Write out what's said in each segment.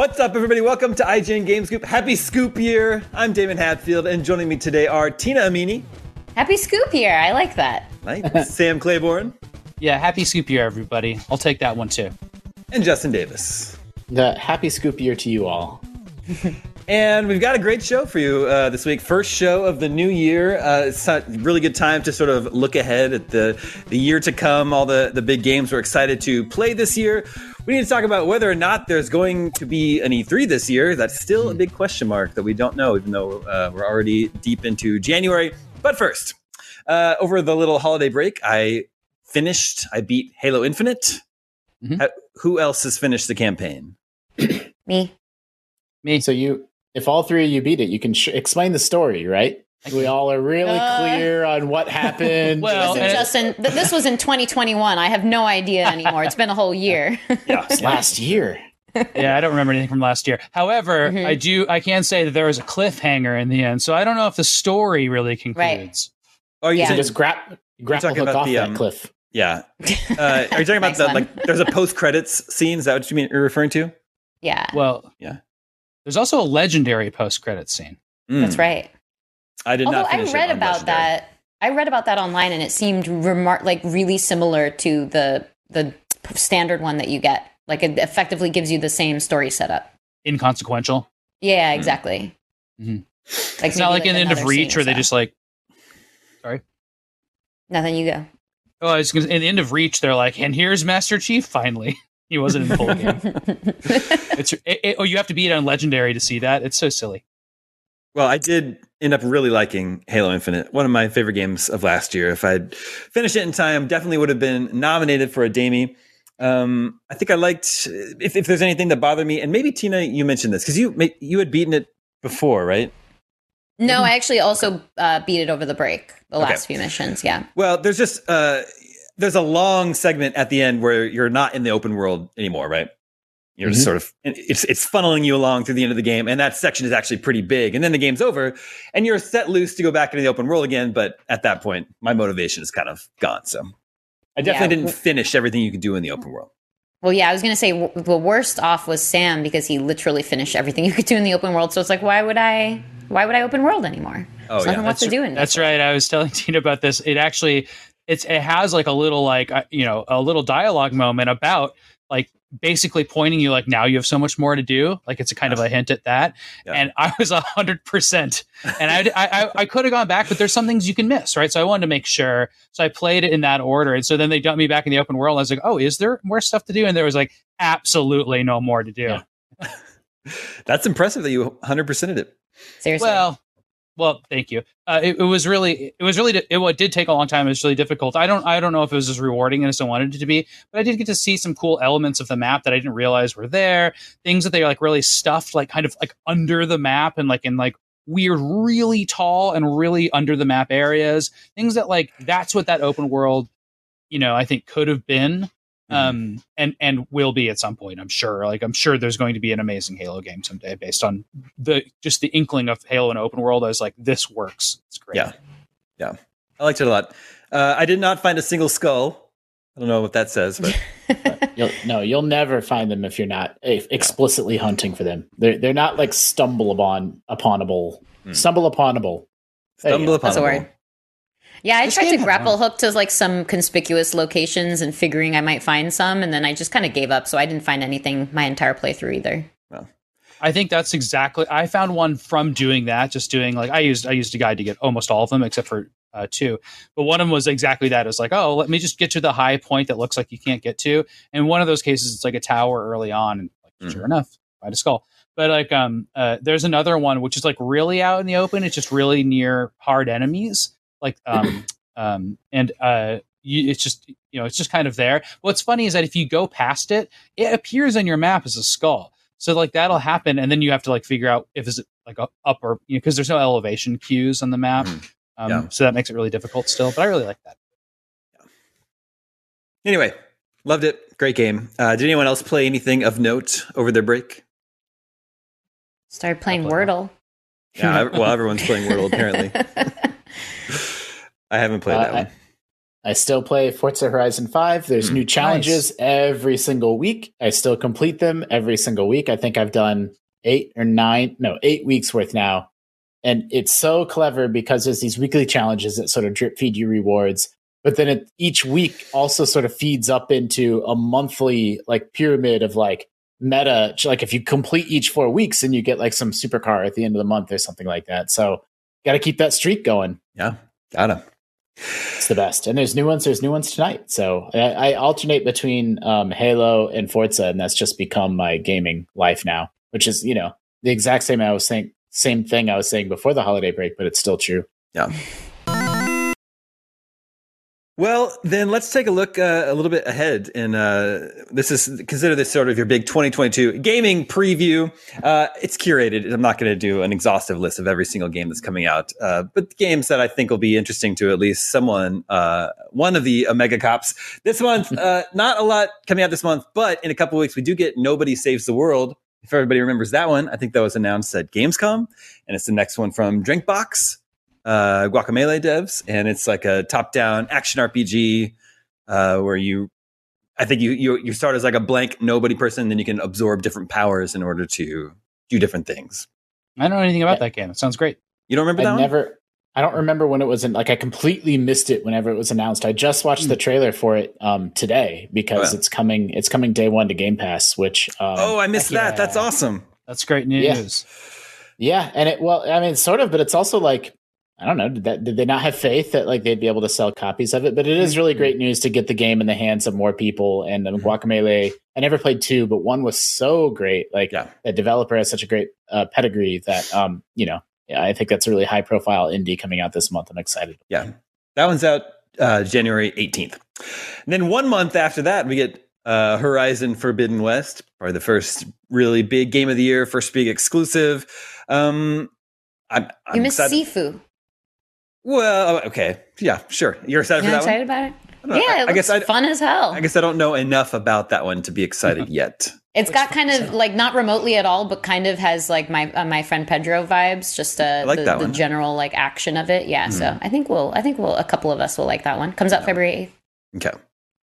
What's up, everybody? Welcome to IGN Game Scoop. Happy Scoop Year. I'm Daemon Hatfield, and joining me today are Tina Amini. Happy Scoop Year. I like that. Right? Sam Claiborn. Yeah, happy scoop year, everybody. I'll take that one too. And Justin Davis. The happy scoop year to you all. And we've got a great show for you uh, this week. First show of the new year. Uh, it's a really good time to sort of look ahead at the, the year to come, all the, the big games we're excited to play this year. We need to talk about whether or not there's going to be an E3 this year. That's still a big question mark that we don't know, even though uh, we're already deep into January. But first, uh, over the little holiday break, I finished, I beat Halo Infinite. Mhm. Uh, who else has finished the campaign? Me. Me. So you, if all three of you beat it, you can sh- explain the story, right? We all are really Uh, clear on what happened. Well, Listen, and- Justin, th- this was in 2021. I have no idea anymore. It's been a whole year. Yeah, It's last year. yeah, I don't remember anything from last year. However, Mhm. I do. I can say that there was a cliffhanger in the end, so I don't know if the story really concludes. Oh, you Yeah. So just grab, grapple talking hook about off the, that um, cliff. Yeah. Uh, are you talking about the one. like? There's a post credits scene. Is that what you mean? You're referring to? yeah, Well, Yeah. There's also a legendary post credits scene. Mm. that's right. I did Although not. I Finish it read on about Legendary. that. I read about that online, and it seemed remar- like really similar to the the standard one that you get. Like it effectively gives you the same story setup. Inconsequential. Yeah, exactly. Mhm. Like It's not maybe, like in the end of Reach where or they just like. Sorry. Nothing. You go. Oh, I in the end of Reach, they're like, and here's Master Chief finally. he wasn't in the full game. It's it, it- oh, you have to beat on Legendary to see that. It's so silly. Well, I did end up really liking Halo Infinite. One of my favorite games of last year. If I'd finished it in time, definitely would have been nominated for a Damie. Um, I think I liked. If, if there's anything that bothered me, and maybe Tina, you mentioned this because you you had beaten it before, right? no, I actually also uh, beat it over the break. The Okay. last few missions. Yeah. Well, there's just uh, there's a long segment at the end where you're not in the open world anymore, right? You're just Mhm. sort of it's it's funneling you along through the end of the game, and that section is actually pretty big. And then the game's over, and you're set loose to go back into the open world again. But at that point, my motivation is kind of gone. So I definitely Yeah. didn't finish everything you could do in the open world. Well, yeah, I was going to say w- the worst off was Sam because he literally finished everything you could do in the open world. So it's like, why would I? Why would I open world anymore? Oh, There's yeah, nothing left to that's- do in That's this. right. I was telling Tina about this. It actually it's it has like a little like uh, you know a little dialogue moment about like basically pointing you like now you have so much more to do. Like it's a kind of a hint at that. Yeah. and i was a hundred percent. And i i, I, I could have gone back but there's some things you can miss right? So i wanted to make sure. So i played it in that order. And so then they dumped me back in the open world. I was like oh is there more stuff to do? And there was like absolutely no more to do. Yeah. That's impressive that you 100%ed it. Seriously. well well thank you. Uh, it, it was really it was really it, it did take a long time it was really difficult. I don't i don't know if it was as rewarding as i wanted it to be but i did get to see some cool elements of the map that i didn't realize were there. Things that they like really stuffed like kind of like under the map and like in like weird really tall and really under the map areas. Things that like that's what that open world you know i think could have been um and and will be at some point i'm sure like i'm sure there's going to be an amazing halo game someday based on the just the inkling of halo and open world i was like this works it's great Yeah. Yeah, I liked it a lot. Uh, I did not find a single skull. I don't know what that says, but You'll, no, you'll never find them if you're not explicitly hunting for them. They're they're not like stumble upon uponable, Hmm. stumble uponable. Stumble go. upon That's a a word. Yeah, I This tried to grapple one. hook to like some conspicuous locations and figuring I might find some, and then I just kind of gave up. So I didn't find anything my entire playthrough either. i think that's exactly i found one from doing that just doing like i used i used a guide to get almost all of them except for uh, two but one of them was exactly that it was like oh let me just get to the high point that looks like you can't get to and one of those cases it's like a tower early on and like Mhm. sure enough find a skull but like um uh there's another one which is like really out in the open it's just really near hard enemies like um um and uh you, it's just you know it's just kind of there what's funny is that if you go past it it appears on your map as a skull so like that'll happen and then you have to like figure out if is it like up, up or you know because there's no elevation cues on the map Mhm. um, Yeah. so that makes it really difficult still but i really like that Anyway, loved it. Great game. Uh, did anyone else play anything of note over their break? Started playing play Wordle. Yeah, well, everyone's playing Wordle apparently. I haven't played Uh, that one. I still play Forza Horizon 5. There's Hmm. new challenges every single week. I still complete them every single week. I think I've done eight or nine, no, eight weeks worth now. And it's so clever because there's these weekly challenges that sort of drip feed you rewards. But then it, each week also sort of feeds up into a monthly like pyramid of like meta. Like if you complete each four weeks and you get like some supercar at the end of the month or something like that. So got to keep that streak going. Yeah, gotta. It's the best. And there's new ones. There's new ones tonight. So I, I alternate between um, Halo and Forza, and that's just become my gaming life now. Which is, you know, the exact same I was saying, same thing I was saying before the holiday break, but it's still true. Yeah. Well, then let's take a look uh, a little bit ahead. And uh, this is consider this sort of your big 2022 gaming preview. Uh, it's curated. I'm not going to do an exhaustive list of every single game that's coming out, uh, but games that I think will be interesting to at least someone, uh, one of the Omega Cops this month. Uh, not a lot coming out this month, but in a couple weeks we do get Nobody Saves the World. If everybody remembers that one, I think that was announced at Gamescom, and it's the next one from Drinkbox uh, Guacamelee devs, and it's like a top-down action RPG uh, where you, I think you, you you start as like a blank nobody person, then you can absorb different powers in order to do different things. i don't know anything about that game it sounds great You don't remember that I one? never, I don't remember when it was in, like, I completely missed it whenever it was announced. I just watched the trailer for it um, today because Oh, yeah. it's coming, it's coming day one to Game Pass, which, um, oh, I missed Heck that. That's awesome. that's great Yeah. news Yeah, and it well, I mean, sort of, but it's also like I don't know. Did, that, did they not have faith that like they'd be able to sell copies of it? But it is really great news to get the game in the hands of more people. And um, Mhm. Guacamelee, I never played two, but one was so great. Like Yeah. that developer has such a great uh, pedigree that um, you know, yeah, I think that's a really high profile indie coming out this month. I'm excited. Yeah, that one's out uh, January 18th. And then one month after that, we get uh, Horizon Forbidden West, probably the first really big game of the year, first big exclusive. Um, I'm, I'm you miss excited. Sifu. Well, okay, yeah, sure. You're excited You for not that one. excited about it? I. Yeah, I, it I looks guess I, fun as hell. I guess I don't know enough about that one to be excited yet. It's got kind of like not remotely at all, but kind of has like my uh, my friend Pedro vibes. Just uh, like the, that the. Hmm. general like action of it. Yeah, so I think we'll I think we'll a couple of us will like that one. Comes out February eighth. Okay,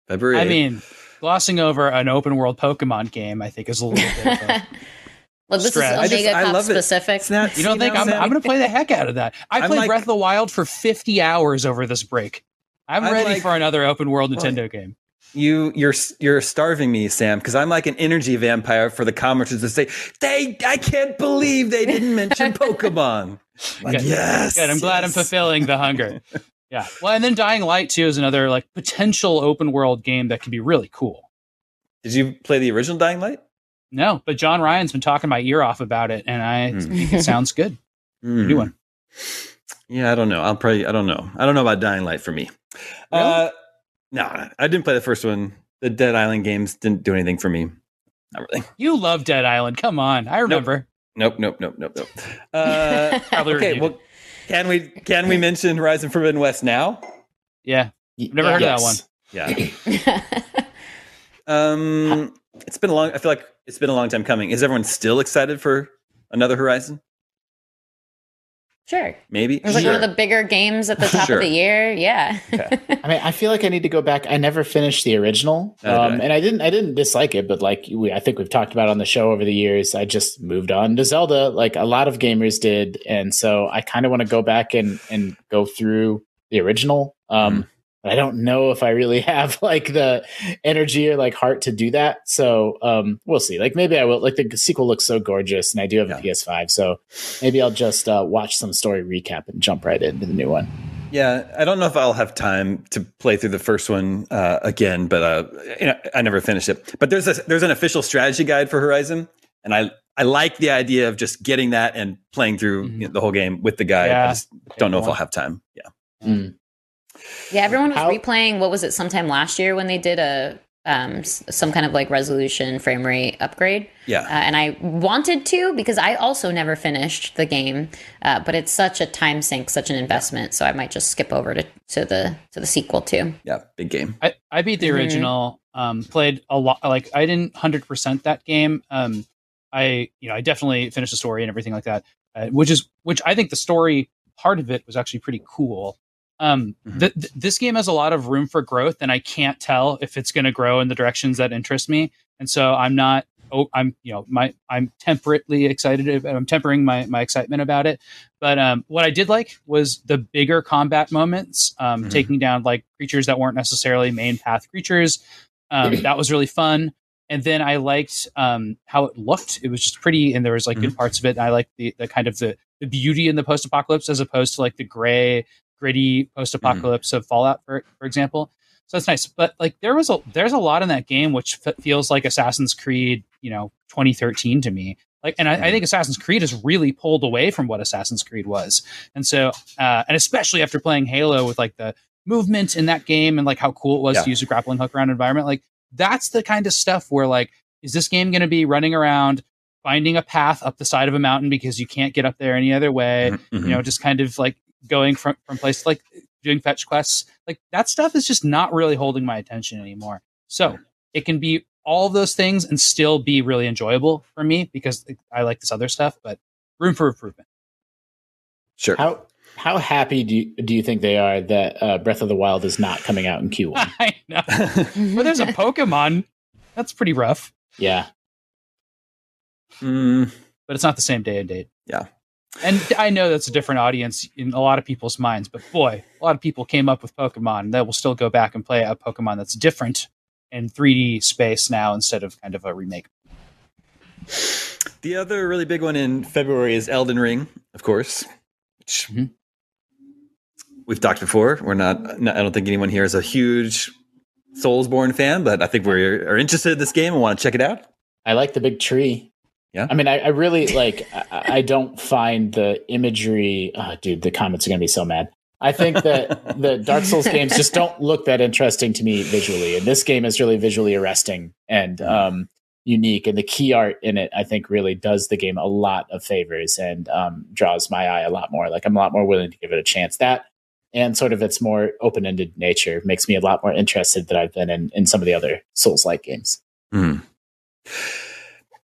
February. i mean glossing over an open world pokemon game i think is a little bit of a Well, this Stretch. Is just- Omega I Cop love specific. It's not- You don't see, think now I'm, I'm going to play the heck out of that? I I'm played like- Breath of the Wild for 50 hours over this break. I'm, I'm ready like- for another open world Well, Nintendo game. You you're you're starving me, Sam, because I'm like an energy vampire for the commenters to say they. I can't believe they didn't mention Pokemon. Like, Good. yes, Good. I'm glad I'm fulfilling the hunger. Yeah. Well, and then Dying Light 2 is another like potential open world game that could be really cool. Did you play the original Dying Light? No, but Jon Ryan's been talking my ear off about it, and I think it sounds good. Mm. New one. Yeah, I don't know. I'll probably. I don't know. I don't know about Dying Light for me. Uh, no, I didn't play the first one. The Dead Island games didn't do anything for me. Not really. You love Dead Island. Come on, I remember. Nope. Nope. Nope. Nope. Nope. Uh, Probably okay. reviewed Well, can we can we mention Horizon Forbidden West now? Yeah. I've never heard of that one. Yeah. Um, it's been a long. I feel like it's been a long time coming. Is everyone still excited for another Horizon? sure. Maybe. It was like one of the bigger games at the top Sure. of the year. Yeah. I mean, I feel like I need to go back. I never finished the original, um, I. and I didn't. I didn't dislike it, but like we, I think we've talked about on the show over the years, I just moved on to Zelda, like a lot of gamers did, and so I kind of want to go back and and go through the original. Um, but I don't know if I really have like the energy or like heart to do that. So um, we'll see. Like maybe I will. Like the sequel looks so gorgeous, and I do have a PS5, so maybe I'll just uh, watch some story recap and jump right into the new one. Yeah, I don't know if I'll have time to play through the first one uh, again, but uh, you know, I never finished it. But there's a, there's an official strategy guide for Horizon, and I I like the idea of just getting that and playing through Mhm. you know, the whole game with the guide. I just don't know if I'll have time. Yeah. Mm. Yeah, everyone was How- replaying. What was it? Sometime last year when they did a um, some kind of like resolution frame rate upgrade. Yeah. Uh, and I wanted to because I also never finished the game, uh, but it's such a time sink, such an investment. So I might just skip over to, to the to the sequel too. Yeah. Big game. I, I beat the Mhm. original. Um, played a lot. Like I didn't hundred percent that game. Um, I you know I definitely finished the story and everything like that, uh, which is which I think the story part of it was actually pretty cool. Um, Mhm. th- th- this game has a lot of room for growth, and I can't tell if it's going to grow in the directions that interest me. And so I'm not. Oh, I'm you know my I'm temperately excited. ab- I'm tempering my my excitement about it. But um, what I did like was the bigger combat moments, um, Mhm. taking down like creatures that weren't necessarily main path creatures. Um, that was really fun. And then I liked um, how it looked. It was just pretty, and there was like good parts of it. And I liked the the kind of the the beauty in the post apocalypse as opposed to like the gray, gritty post apocalypse of Fallout, for for example. So that's nice. But like there was a there's a lot in that game which f- feels like Assassin's Creed, you know, 2013 to me. Like, and I, I think Assassin's Creed has really pulled away from what Assassin's Creed was. And so, uh, and especially after playing Halo with like the movement in that game and like how cool it was Yeah. to use a grappling hook around environment, like that's the kind of stuff where like, is this game going to be running around finding a path up the side of a mountain because you can't get up there any other way? Mhm. You know, just kind of like going from from place to like doing fetch quests. Like that stuff is just not really holding my attention anymore. So it can be all of those things and still be really enjoyable for me because I like this other stuff, but room for improvement. Sure. How how happy do you, do you think they are that uh, Breath of the Wild is not coming out in Q1? I know. Well, there's a Pokemon. That's pretty rough, yeah, Mm, but it's not the same day and date. Yeah. And I know that's a different audience in a lot of people's minds, but boy, a lot of people came up with Pokemon that will still go back and play a Pokemon that's different in 3D space now instead of kind of a remake. the other really big one in February is Elden Ring, of course. Which Mhm. We've talked before. We're not, no, I don't think anyone here is a huge Soulsborne fan, but I think we are interested in this game and want to check it out. I like the big tree. Yeah. I mean, I, I really like. I, I don't find the imagery. Oh, dude, the comments are gonna be so mad. I think that the Dark Souls games just don't look that interesting to me visually, and this game is really visually arresting and um, unique. And the key art in it, I think, really does the game a lot of favors and um, draws my eye a lot more. Like I'm a lot more willing to give it a chance. That and sort of its more open-ended nature makes me a lot more interested than I've been in in some of the other Souls-like games. Hmm.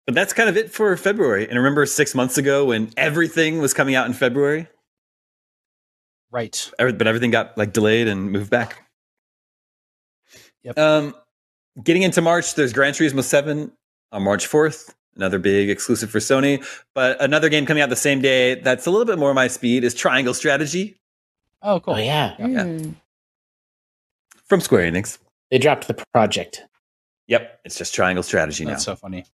But that's kind of it for February. And remember six months ago when everything was coming out in February, Right. Every- but everything got like delayed and moved back. Yep. Um, getting into March, there's Gran Turismo 7 on March 4th, another big exclusive for Sony. But another game coming out the same day that's a little bit more my speed is Triangle Strategy Oh, cool. Oh yeah, Yeah. Mm. from Square Enix. They dropped the project. Yep, it's just Triangle Strategy now. That's so funny.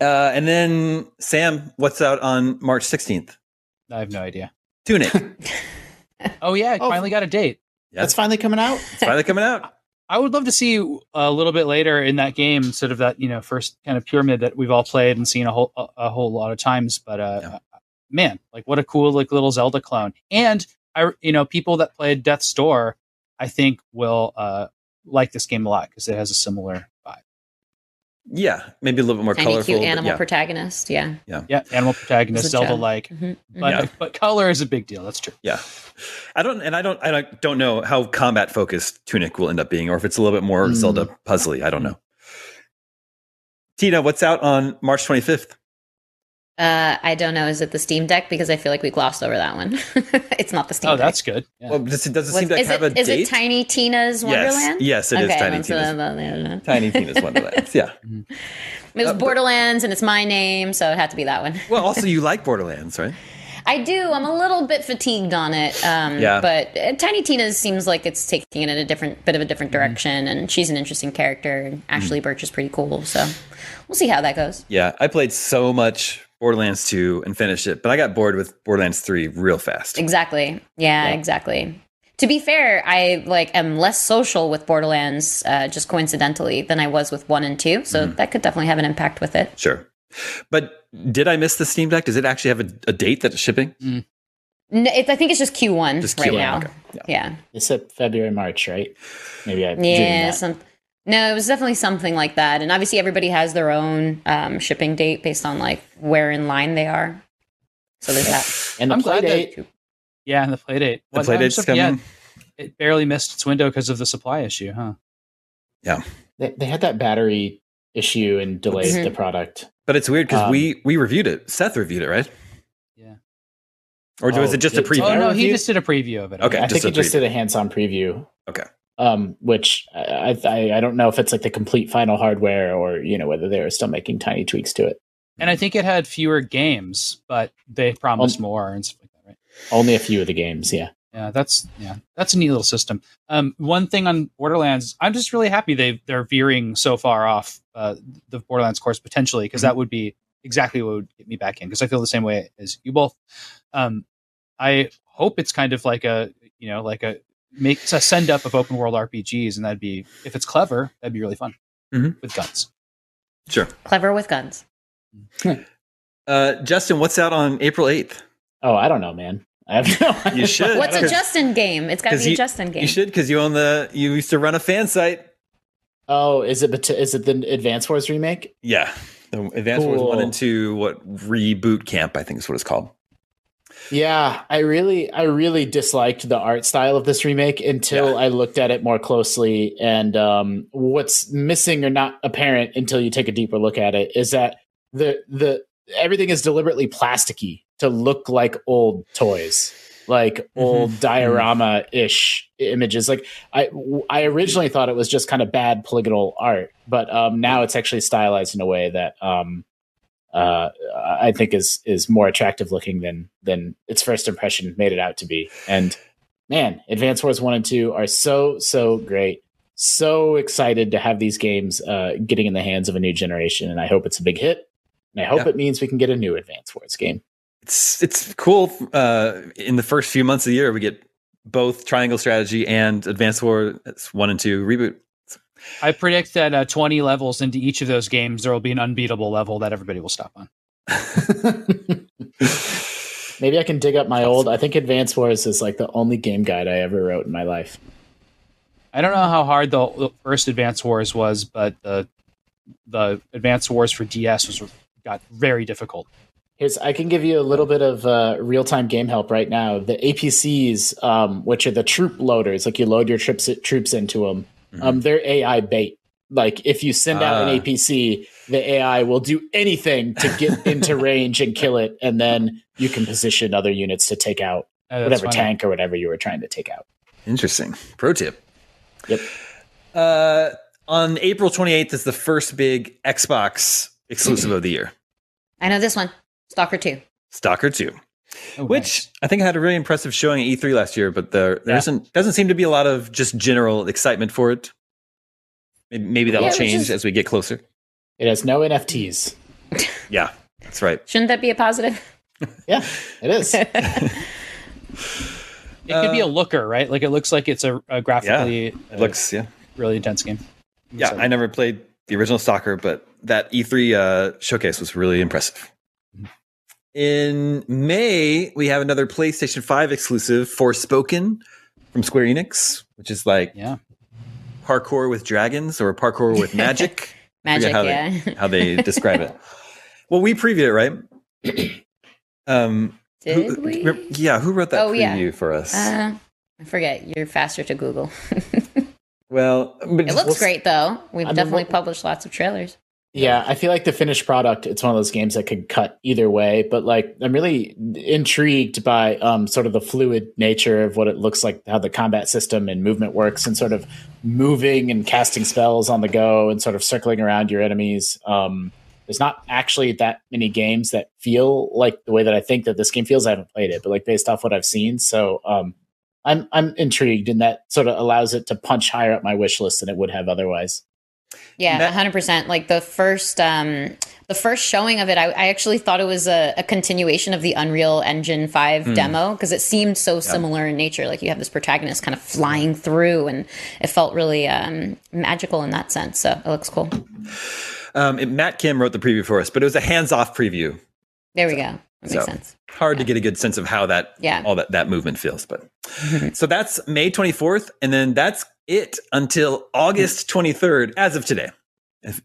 Uh, and then Sam, what's out on March 16th? I have no idea. Tunic. Oh yeah, Oh. finally got a date. That's finally coming out. It's finally coming out. I would love to see a little bit later in that game, sort of that you know first kind of pyramid that we've all played and seen a whole a, a whole lot of times. But uh, Yeah. man, like what a cool like little Zelda clone. And I, you know, people that played Death's Door, I think will uh, like this game a lot because it has a similar vibe. Yeah, maybe a little bit more Tiny colorful. cute but animal yeah. protagonist. Yeah. Yeah, Yeah. animal protagonist, It's a gem. Zelda like, Mhm, but Yeah. but color is a big deal. That's true. Yeah, I don't, and I don't, I don't, don't know how combat focused Tunic will end up being, or if it's a little bit more Mm. Zelda puzzly. I don't know. Tina, what's out on March 25th? Uh, I don't know. Is it the Steam Deck? Because I feel like we glossed over that one. it's not the Steam Deck. Oh, Deck. that's good. Yeah. Well, does it, does it Was- seem to is have it, a is date? it Tiny Tina's Wonderland? Yes, yes, it is okay, Tiny uh, Tina's. well, I don't know. Tiny Tina's Wonderlands. Yeah. It was Uh, but- Borderlands, and it's my name, so it had to be that one. Well, also you like Borderlands, right? I do. I'm a little bit fatigued on it. Um, Yeah. But uh, Tiny Tina seems like it's taking it in a different bit of a different Mm-hmm. direction, and she's an interesting character. And Ashly Burch is pretty cool, so we'll see how that goes. Yeah, I played so much Borderlands 2 and finished it, but I got bored with Borderlands 3 real fast. Exactly. Yeah, Yeah. exactly. To be fair, I like am less social with Borderlands, uh, just coincidentally, than I was with one and two. So Mm-hmm. that could definitely have an impact with it. Sure. But did I miss the Steam Deck? Does it actually have a, a date that it's shipping? N- it, I think it's just Q1 Just right Q1, now. okay. Yeah. Yeah. It's said February, March, right? Maybe I Yeah. dreamed. Some, no, it was definitely something like that. And obviously, everybody has their own um, shipping date based on like where in line they are. So there's that. And the I'm play glad that- date. Yeah, and the Playdate. The What- Playdate's I'm yeah, coming. it barely missed its window because of the supply issue, huh? Yeah. They, they had that battery issue and delayed Mhm. the product. But it's weird because Um, we we reviewed it. Seth reviewed it, right? Yeah. Or was Oh, it just a preview? Oh no, he just did a preview of it. Okay. I think a he just did a hands-on preview. Okay. Um, which I, I I don't know if it's like the complete final hardware or you know whether they're still making tiny tweaks to it. And I think it had fewer games, but they promised more and stuff like that, right? Only a few of the games, yeah. Yeah, that's yeah, that's a neat little system. Um, one thing on Borderlands, I'm just really happy they they're veering so far off uh, the Borderlands course potentially because that would be exactly what would get me back in because I feel the same way as you both. Um, I hope it's kind of like a you know like a makes a send up of open world RPGs, and that'd be if it's clever, that'd be really fun Mhm. with guns. Sure. Clever with guns. Uh, Justin, what's out on April 8th? Oh, I don't know, man. I have no idea. You should. What's a Justin game? It's got to be you- a Justin game. You should because you own the. You used to run a fan site. Oh, is it bet- is it the Advance Wars remake? Yeah, the Advance Wars One and Two. What reboot camp? I think is what it's called. Yeah, I really I really disliked the art style of this remake until Yeah. I looked at it more closely and um, what's missing or not apparent until you take a deeper look at it is that the the everything is deliberately plasticky to look like old toys. Like old diorama ish images. Like I, I originally thought it was just kind of bad polygonal art, but um, now it's actually stylized in a way that um, uh, I think is is more attractive looking than than its first impression made it out to be. And man, Advance Wars One and Two are so so great. So excited to have these games uh, getting in the hands of a new generation, and I hope it's a big hit. And I hope Yeah. it means we can get a new Advance Wars game. It's it's cool. Uh, in the first few months of the year, we get both Triangle Strategy and Advance Wars One and Two reboot. I predict that uh, 20 levels into each of those games, there will be an unbeatable level that everybody will stop on. Maybe I can dig up my old. I think Advance Wars is like the only game guide I ever wrote in my life. I don't know how hard the, the first Advance Wars was, but the the Advance Wars for DS was got very difficult. Here's I can give you a little bit of uh, real time game help right now. The APCs, um, which are the troop loaders, like you load your troops troops into them, um, they're AI bait. Like if you send out Ah. an APC, the AI will do anything to get into range and kill it, and then you can position other units to take out Uh, that's whatever funny. tank or whatever you were trying to take out. Interesting. Pro tip. Yep. Uh, on April 28th is the first big Xbox exclusive of the year, I know this one. Stalker 2. Stalker 2, Oh, which nice. I think had a really impressive showing at E3 last year, but there there Yeah. isn't doesn't seem to be a lot of just general excitement for it. Maybe- Maybe that'll Yeah, change is- as we get closer. It has no NFTs. Yeah, that's right. Shouldn't that be a positive? Yeah, it is. It could be a looker, right? Like it looks like it's a, a graphically It uh, looks yeah. really intense game. Yeah, So- I never played the original Stalker, but that E3 uh, showcase was really impressive. In May, we have another PlayStation 5 exclusive, Forspoken from Square Enix, which is like yeah. parkour with dragons or parkour with magic. Magic, how yeah. They, how they describe it. Well, we previewed it, right? Um, Did who- we? re- Yeah, who wrote that Oh, yeah. preview for us? Uh, I forget. You're faster to Google. well, it looks we'll- great, though. We've I definitely what- published lots of trailers. Yeah, I feel like the finished product, it's one of those games that could cut either way, but like I'm really intrigued by um sort of the fluid nature of what it looks like, how the combat system and movement works and sort of moving and casting spells on the go and sort of circling around your enemies. Um there's not actually that many games that feel like the way that I think that this game feels. I haven't played it, but like based off what I've seen. So um I'm I'm intrigued and that sort of allows it to punch higher up my wish list than it would have otherwise. Yeah, hundred percent. Like the first, um, the first showing of it, I, I actually thought it was a, a continuation of the Unreal Engine Five Hmm. demo because it seemed so similar in nature. Like you have this protagonist kind of flying through, and it felt really um, magical in that sense. So it looks cool. Um, it- Matt Kim wrote the preview for us, but it was a hands-off preview. There we go. That makes So- sense. Hard to get a good sense of how that Yeah. all that that movement feels. But so that's May 24th, and then that's it until August 23rd, as of today,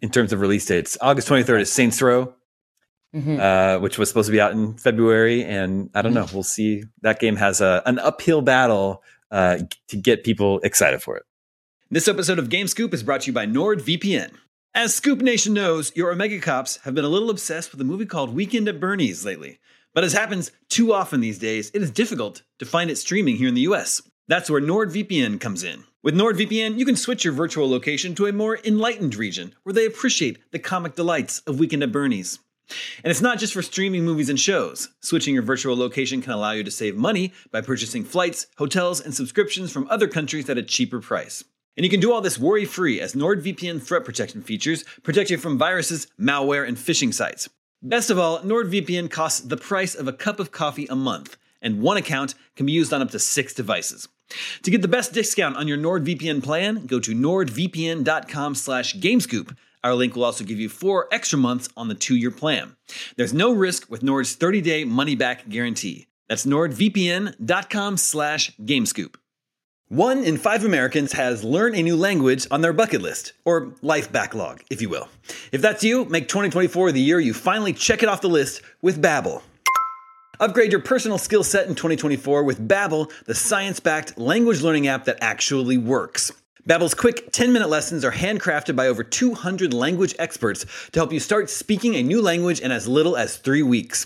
in terms of release dates. August 23rd is Saints Row, Mhm. uh, which was supposed to be out in February, and I don't know. We'll see. That game has a an uphill battle uh, to get people excited for it. This episode of Game Scoop is brought to you by NordVPN. As Scoop Nation knows, your Omega Cops have been a little obsessed with a movie called Weekend at Bernie's lately. But as happens too often these days, it is difficult to find it streaming here in the US. That's where NordVPN comes in. With NordVPN, you can switch your virtual location to a more enlightened region where they appreciate the comic delights of Weekend at Bernie's. And it's not just for streaming movies and shows. Switching your virtual location can allow you to save money by purchasing flights, hotels, and subscriptions from other countries at a cheaper price. And you can do all this worry free as NordVPN threat protection features protect you from viruses, malware, and phishing sites. Best of all, NordVPN costs the price of a cup of coffee a month, and one account can be used on up to six devices. To get the best discount on your NordVPN plan, go to nordvpn.com slash gamescoop. Our link will also give you four extra months on the two-year plan. There's no risk with Nord's 30-day money-back guarantee. That's nordvpn.com slash gamescoop. One in five Americans has learn a new language on their bucket list, or life backlog, if you will. If that's you, make 2024 the year you finally check it off the list with Babbel. Upgrade your personal skill set in 2024 with Babbel, the science-backed language learning app that actually works. Babbel's quick 10-minute lessons are handcrafted by over 200 language experts to help you start speaking a new language in as little as 3 weeks.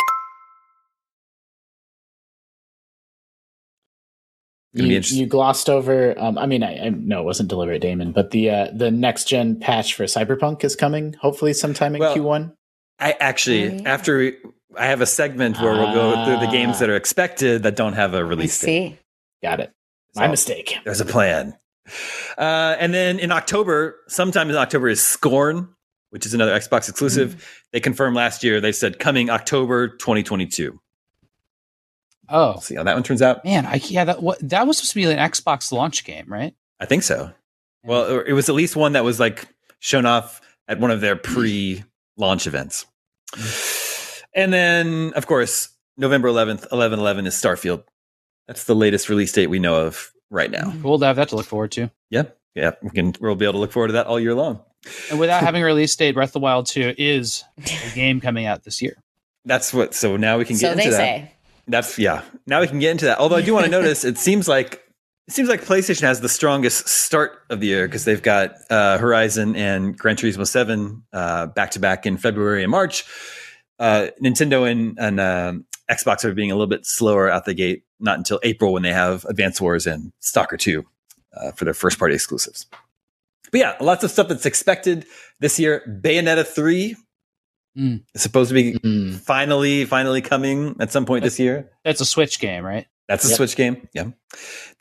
You, you glossed over. Um, I mean, I, I no, it wasn't deliberate, Daemon. But the uh, the next gen patch for Cyberpunk is coming, hopefully sometime in Well, Q1. I actually, Oh, yeah. after we, I have a segment where we'll go through the Ah. games that are expected that don't have a release date. see. Got it. My So- mistake. There's a plan. Uh, and then in October, sometime in October is Scorn, which is another Xbox exclusive. Mm. They confirmed last year. They said coming October 2022. Oh We'll see how that one turns out. man, I yeah that what that was supposed to be an Xbox launch game, right? I think so. Well, it was at least one that was like shown off at one of their pre-launch events. And then, of course, November 11th, 11 11 is Starfield. That's the latest release date we know of right now. Cool to have that to look forward to. Yeah, yeah, we can. We'll be able to look forward to that all year long. And without having a release date, Breath of the Wild 2 is a game coming out this year. That's what. So now we can get So into they that. say. That's yeah. Now we can get into that. Although I do want to notice, it seems like it seems like PlayStation has the strongest start of the year because they've got uh, Horizon and Gran Turismo Seven back to back in February and March. Uh, Nintendo and, and um Xbox are being a little bit slower out the gate. Not until April when they have Advance Wars and Stalker Two uh, for their first party exclusives. But yeah, lots of stuff that's expected this year. Bayonetta Three Mm. is supposed to be Mm. finally, finally coming at some point this year. That's a Switch game, right? That's a Yep. Switch game. Yeah.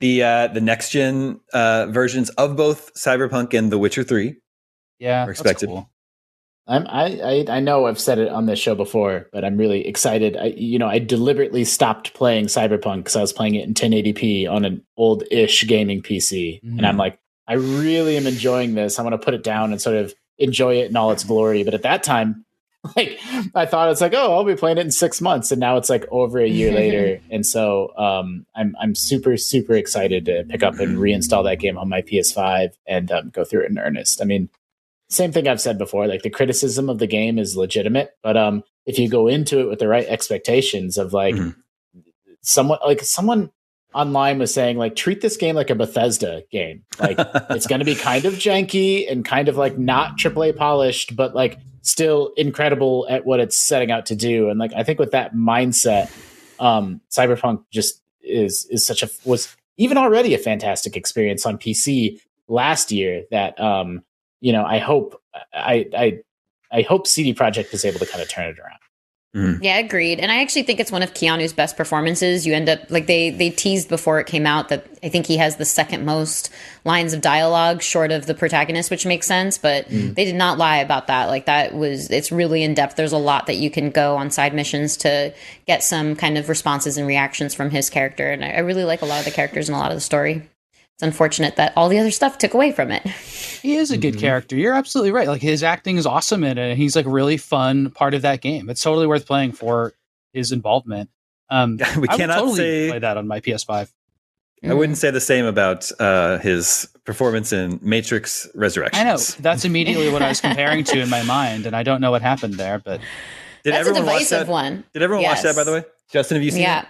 The uh, the next gen uh, versions of both Cyberpunk and The Witcher Three. Yeah, Or that's expected. cool. I'm, I, I I know I've said it on this show before, but I'm really excited. I, you know, I deliberately stopped playing Cyberpunk because I was playing it in 1080p on an old-ish gaming PC, and I'm Mhm. like, I really am enjoying this. I want to put it down and sort of enjoy it in all its glory. But at that time, like I thought it's like, oh, I'll be playing it in six months, and now it's like over a year later. And so um, I'm I'm super super excited to pick up and reinstall that game on my PS5 and um, go through it in earnest. I mean, same thing I've said before. Like the criticism of the game is legitimate, but um, if you go into it with the right expectations of like Mhm. someone like someone online was saying like treat this game like a Bethesda game. Like it's going to be kind of janky and kind of like not AAA polished, but like still incredible at what it's setting out to do. And like I think with that mindset, um, Cyberpunk just is is such a was even already a fantastic experience on PC last year. That um, you know, I hope I I I hope CD Projekt is able to kind of turn it around. Mm-hmm. Yeah, agreed. And I actually think it's one of Keanu's best performances. You end up like they they teased before it came out that I think he has the second most lines of dialogue short of the protagonist, which makes sense, but mm-hmm. they did not lie about that. Like that was it's really in depth. There's a lot that you can go on side missions to get some kind of responses and reactions from his character. And I, I really like a lot of the characters and a lot of the story. It's unfortunate that all the other stuff took away from it. He is a good Mhm. character. You're absolutely right. Like his acting is awesome in it. and He's like a really fun part of that game. It's totally worth playing for his involvement. Um, we I would cannot totally say play that on my PS5. I wouldn't say the same about uh, his performance in Matrix Resurrection. I know that's immediately what I was comparing to in my mind, and I don't know what happened there, but Did That's a everyone watch divisive that? one. Did everyone watch that? By the way, Justin, have you seen Yeah. it?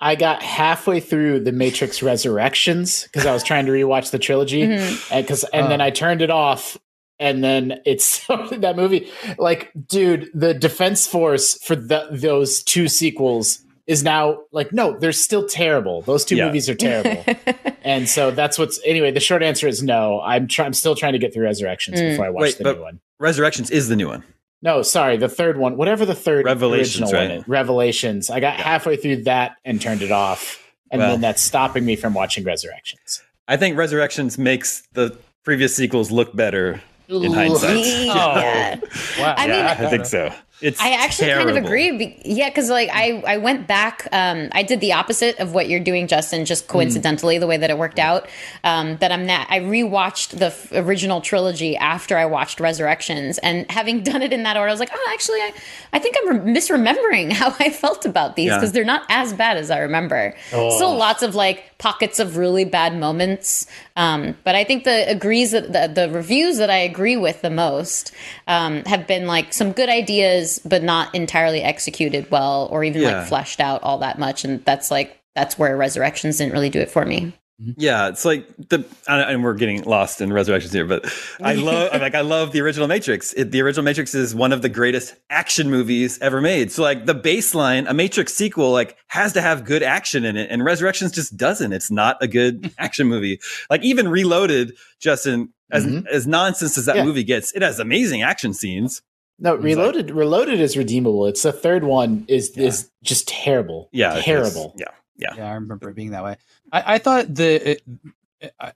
I got halfway through the Matrix Resurrections because I was trying to rewatch the trilogy, Mhm. and because and then Oh. I turned it off, and then it's that movie. Like, dude, the Defense Force for the, those two sequels is now like, no, they're still terrible. Those two Yeah. movies are terrible, and so that's what's anyway. The short answer is no. I'm try- I'm still trying to get through Resurrections Mm. before I watch Wait, the but- new one. Resurrections is the new one. No, sorry, the third one, whatever the third Revelations, original right? one is, Revelations. I got halfway through that and turned it off, and Well. then that's stopping me from watching Resurrections. I think Resurrections makes the previous sequels look better in hindsight. yeah. wow. I mean, I think so. It's I actually kind of agree. be- Yeah, because like I, I went back. Um, I did the opposite of what you're doing, Justin. Mm. Just coincidentally, the way that it worked out. Um, that I'm not. I rewatched the f- original trilogy after I watched Resurrections, and having done it in that order, I was like, oh, actually, I, I think I'm re- misremembering how I felt about these Yeah. because they're not as bad as I remember. Still, lots of like pockets of really bad moments. Um, but I think the agrees that the, the reviews that I agree with the most um, have been like some good ideas, but not entirely executed well or even Yeah. like fleshed out all that much. And that's like that's where Resurrections didn't really do it for me. Yeah, it's like the and and we're getting lost in resurrections here, but I love I'm like I love the original Matrix. It, the original Matrix is one of the greatest action movies ever made. So like the baseline, a Matrix sequel like has to have good action in it, and Resurrections just doesn't. It's not a good action movie. Like even Reloaded, Justin, as Mhm. as nonsense as that Yeah. movie gets, it has amazing action scenes. No, like- Reloaded. Reloaded is redeemable. It's the third one is Yeah. is just terrible. Yeah, it is. terrible. Yeah, Yeah, I remember it being that way. I, I thought the it, I,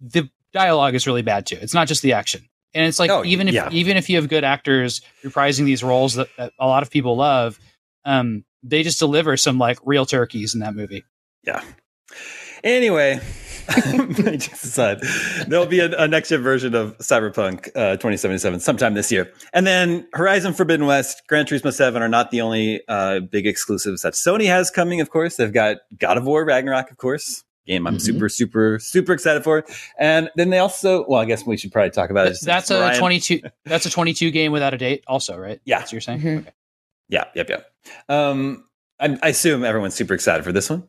the dialogue is really bad too. It's not just the action, and it's like Oh, even if yeah. even if you have good actors reprising these roles that, that a lot of people love, um, they just deliver some like real turkeys in that movie. yeah. Anyway, Jokes aside, there'll be a, a next gen version of Cyberpunk uh, 2077 sometime this year. And then Horizon Forbidden West, Gran Turismo 7 are not the only uh, big exclusives that Sony has coming, of course. They've got God of War Ragnarok, of course. Game I'm Mhm. super, super, super excited for. And then they also, well, I guess we should probably talk about it. That's a Ryan- 22. That's a 22 game without a date, also, right? Yeah. That's what you're saying. Mhm. Okay. Yeah, yep, yep. Um, I, I assume everyone's super excited for this one.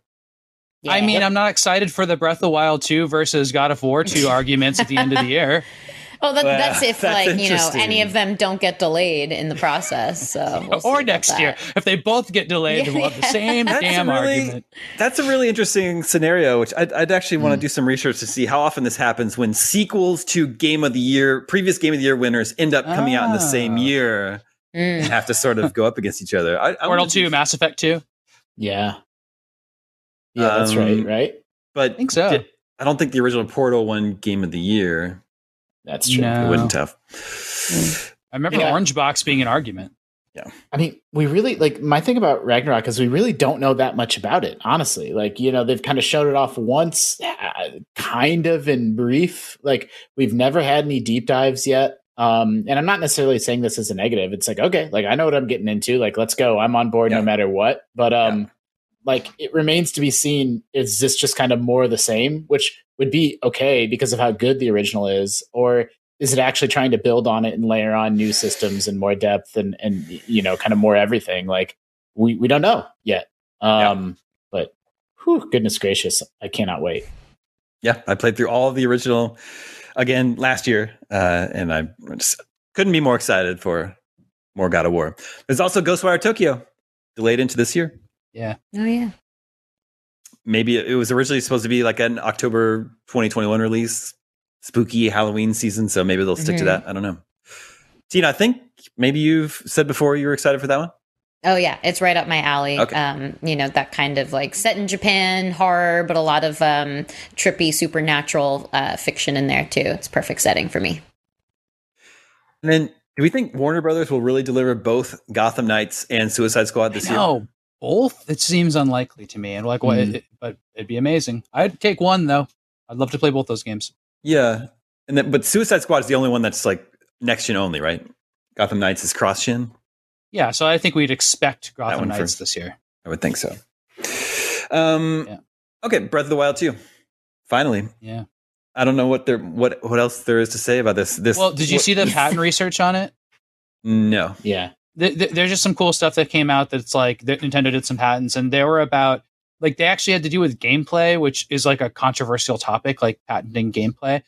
I Yeah. mean, I'm not excited for the Breath of the Wild 2 versus God of War 2 arguments at the end of the year. well, that, Well, that's if that's like you know any of them don't get delayed in the process. So we'll or next that. year. If they both get delayed, Yeah, we'll have the same That's damn really- argument. That's a really interesting scenario, which I'd, I'd actually want to Hmm. do some research to see how often this happens when sequels to Game of the Year, previous Game of the Year winners end up coming out in the same Ah. year Mm. and have to sort of go up against each other. I, I Portal 2, do- Mass Effect 2. Yeah. Yeah, that's right, Um, right? but I think so. di- I don't think the original Portal won Game of the Year. That's true. No. It wouldn't have. I remember Yeah. Orange Box being an argument. Yeah. I mean, we really like my thing about Ragnarok is we really don't know that much about it, honestly. Like, you know, they've kind of showed it off once, uh, kind of in brief. Like, we've never had any deep dives yet. Um, and I'm not necessarily saying this as a negative. It's like, okay, like I know what I'm getting into. Like, let's go. I'm on board Yeah. no matter what. But um, like it remains to be seen is this just kind of more the same, which would be okay because of how good the original is, or is it actually trying to build on it and layer on new systems and more depth and and you know kind of more everything? Like we we don't know yet. Um but whew, goodness gracious i cannot wait. Yeah, I played through all of the original again last year, uh, and I just couldn't be more excited for more God of War. There's also Ghostwire Tokyo delayed into this year. Yeah. Oh yeah. maybe it was originally supposed to be like an October 2021 release, spooky Halloween season. So maybe they'll stick to Mhm. that. I don't know. Tina, I think maybe you've said before you were excited for that one. Oh yeah, it's right up my alley. Okay. Um, you know that kind of like set in Japan horror, but a lot of um, trippy supernatural uh, fiction in there too. It's perfect setting for me. And then, do we think Warner Brothers will really deliver both Gotham Knights and Suicide Squad this year? Both. It seems unlikely to me. And like, what? Mhm. It, but it'd be amazing. I'd take one though. I'd love to play both those games. Yeah, and then but Suicide Squad is the only one that's like next gen only, right? Gotham Knights is cross gen. Yeah, so I think we'd expect Gotham Knights this year. I would think so. Um, Yeah. okay, Breath of the Wild 2. Finally, Yeah. I don't know what there what what else there is to say about this. This Well, did you what- see the patent research on it? No. yeah Th- th- There's just some cool stuff that came out that's like that Nintendo did some patents, and they were about like they actually had to do with gameplay, which is like a controversial topic, like patenting gameplay.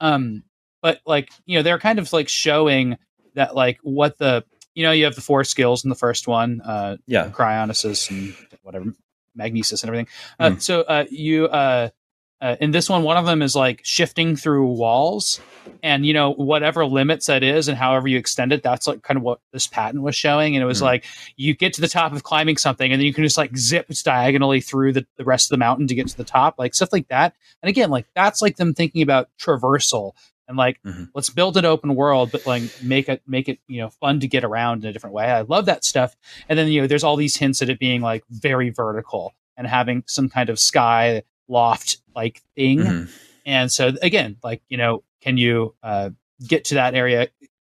Um, but like you know, they're kind of like showing that like what the you know you have the four skills in the first one, uh, Yeah. cryonesis and whatever magnesis and everything. Uh, Mhm. So uh, you uh, uh, in this one, one of them is like shifting through walls, and you know whatever limits that is, and however you extend it, that's like kind of what this patent was showing. And it was Mhm. like you get to the top of climbing something, and then you can just like zip diagonally through the, the rest of the mountain to get to the top, like stuff like that. And again, like that's like them thinking about traversal and like Mhm. let's build an open world, but like make it make it you know fun to get around in a different way. I love that stuff. And then you know there's all these hints at it being like very vertical and having some kind of sky loft like thing. Mhm. And so again, like you know, can you uh, get to that area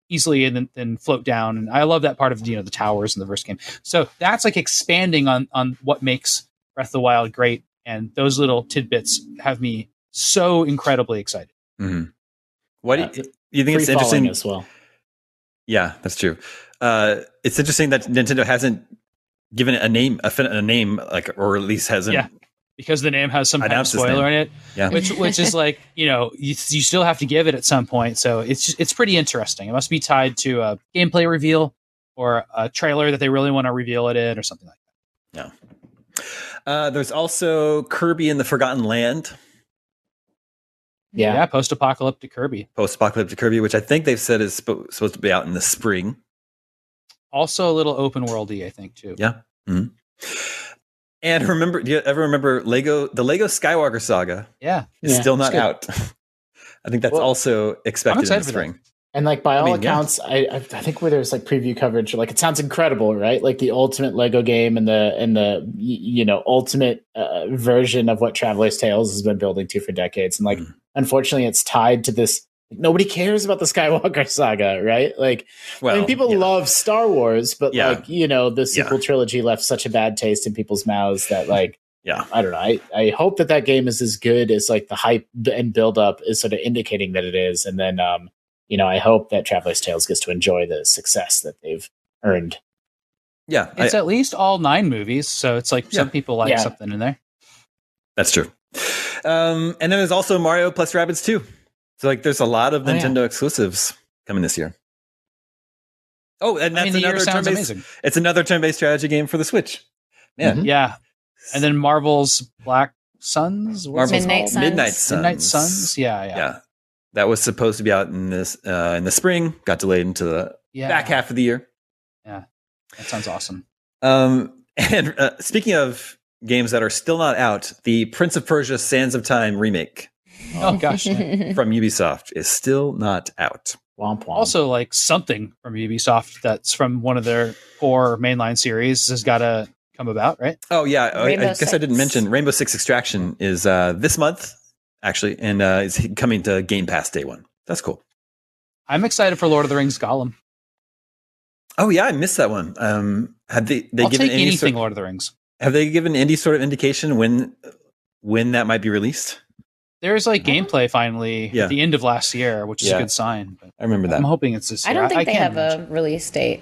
easily and then, then float down? And I love that part of you know the towers in the first game. So that's like expanding on on what makes Breath of the Wild great. And those little tidbits have me so incredibly excited. Mhm. What Uh, do you, you think it's interesting? as well Yeah, that's true. Uh, it's interesting that Nintendo hasn't given it a name, a, a name, like, or at least hasn't. Yeah. Because the name has some kind of spoiler in it, Yeah. which which is like you know you, you still have to give it at some point. So it's just, it's pretty interesting. It must be tied to a gameplay reveal or a trailer that they really want to reveal it in or something like that. Uh, there's also Kirby in the Forgotten Land, Yeah, yeah, post-apocalyptic Kirby. post-apocalyptic Kirby, which I think they've said is spo- supposed to be out in the spring. Also a little open worldy, I think too. Yeah. Mhm. And remember, do you ever remember Lego? The Lego Skywalker Saga Yeah. is Yeah, still not out. I think that's Well, also expected in the spring. And like by all mean, accounts, I I I think where there's like preview coverage, like it sounds incredible, right? Like the ultimate Lego game and the and the you know ultimate uh, version of what Traveler's Tales has been building to for decades. And like, Mm. unfortunately, it's tied to this. Nobody cares about the Skywalker saga, right? Like, Well, I mean, people yeah. love Star Wars, but Yeah. like you know, the Yeah. sequel trilogy left such a bad taste in people's mouths that like. Yeah. I don't know. I, I hope that that game is as good as like the hype and build up is sort of indicating that it is. And then, um, you know, I hope that Traveler's Tales gets to enjoy the success that they've earned. Yeah, I- It's at least all nine movies, so it's like some people like Yeah. something in there. that's true. Um, and then there's also Mario plus Rabbids 2. So like there's a lot of Oh, yeah. Nintendo exclusives coming this year. Oh, and I that's mean, the another sounds turn-based. amazing. It's another turn-based strategy game for the Switch. Man, Mhm. Yeah, and then Marvel's Black Suns, Marvel's Midnight? Suns. Midnight Suns. Midnight Suns. Yeah, yeah, yeah. That was supposed to be out in this uh, in the spring. Got delayed into the Yeah. back half of the year. Yeah, that sounds awesome. Um, and uh, speaking of games that are still not out, the Prince of Persia: Sands of Time remake Oh gosh. from Ubisoft is still not out. Womp womp. also, like something from Ubisoft that's from one of their core mainline series has got to come about, right? Oh yeah, I, I guess I didn't mention Rainbow Six Extraction is uh, this month actually, and uh, is coming to Game Pass day one. That's cool. I'm excited for Lord of the Rings Gollum. Oh yeah, I missed that one. Um, have they they I'll given take any anything sort, Lord of the Rings. have they given any sort of indication when when that might be released? There's like gameplay finally Yeah. at the end of last year, which is Yeah. a good sign. But I remember that. I'm hoping it's this I don't think they can't have imagine. a release date.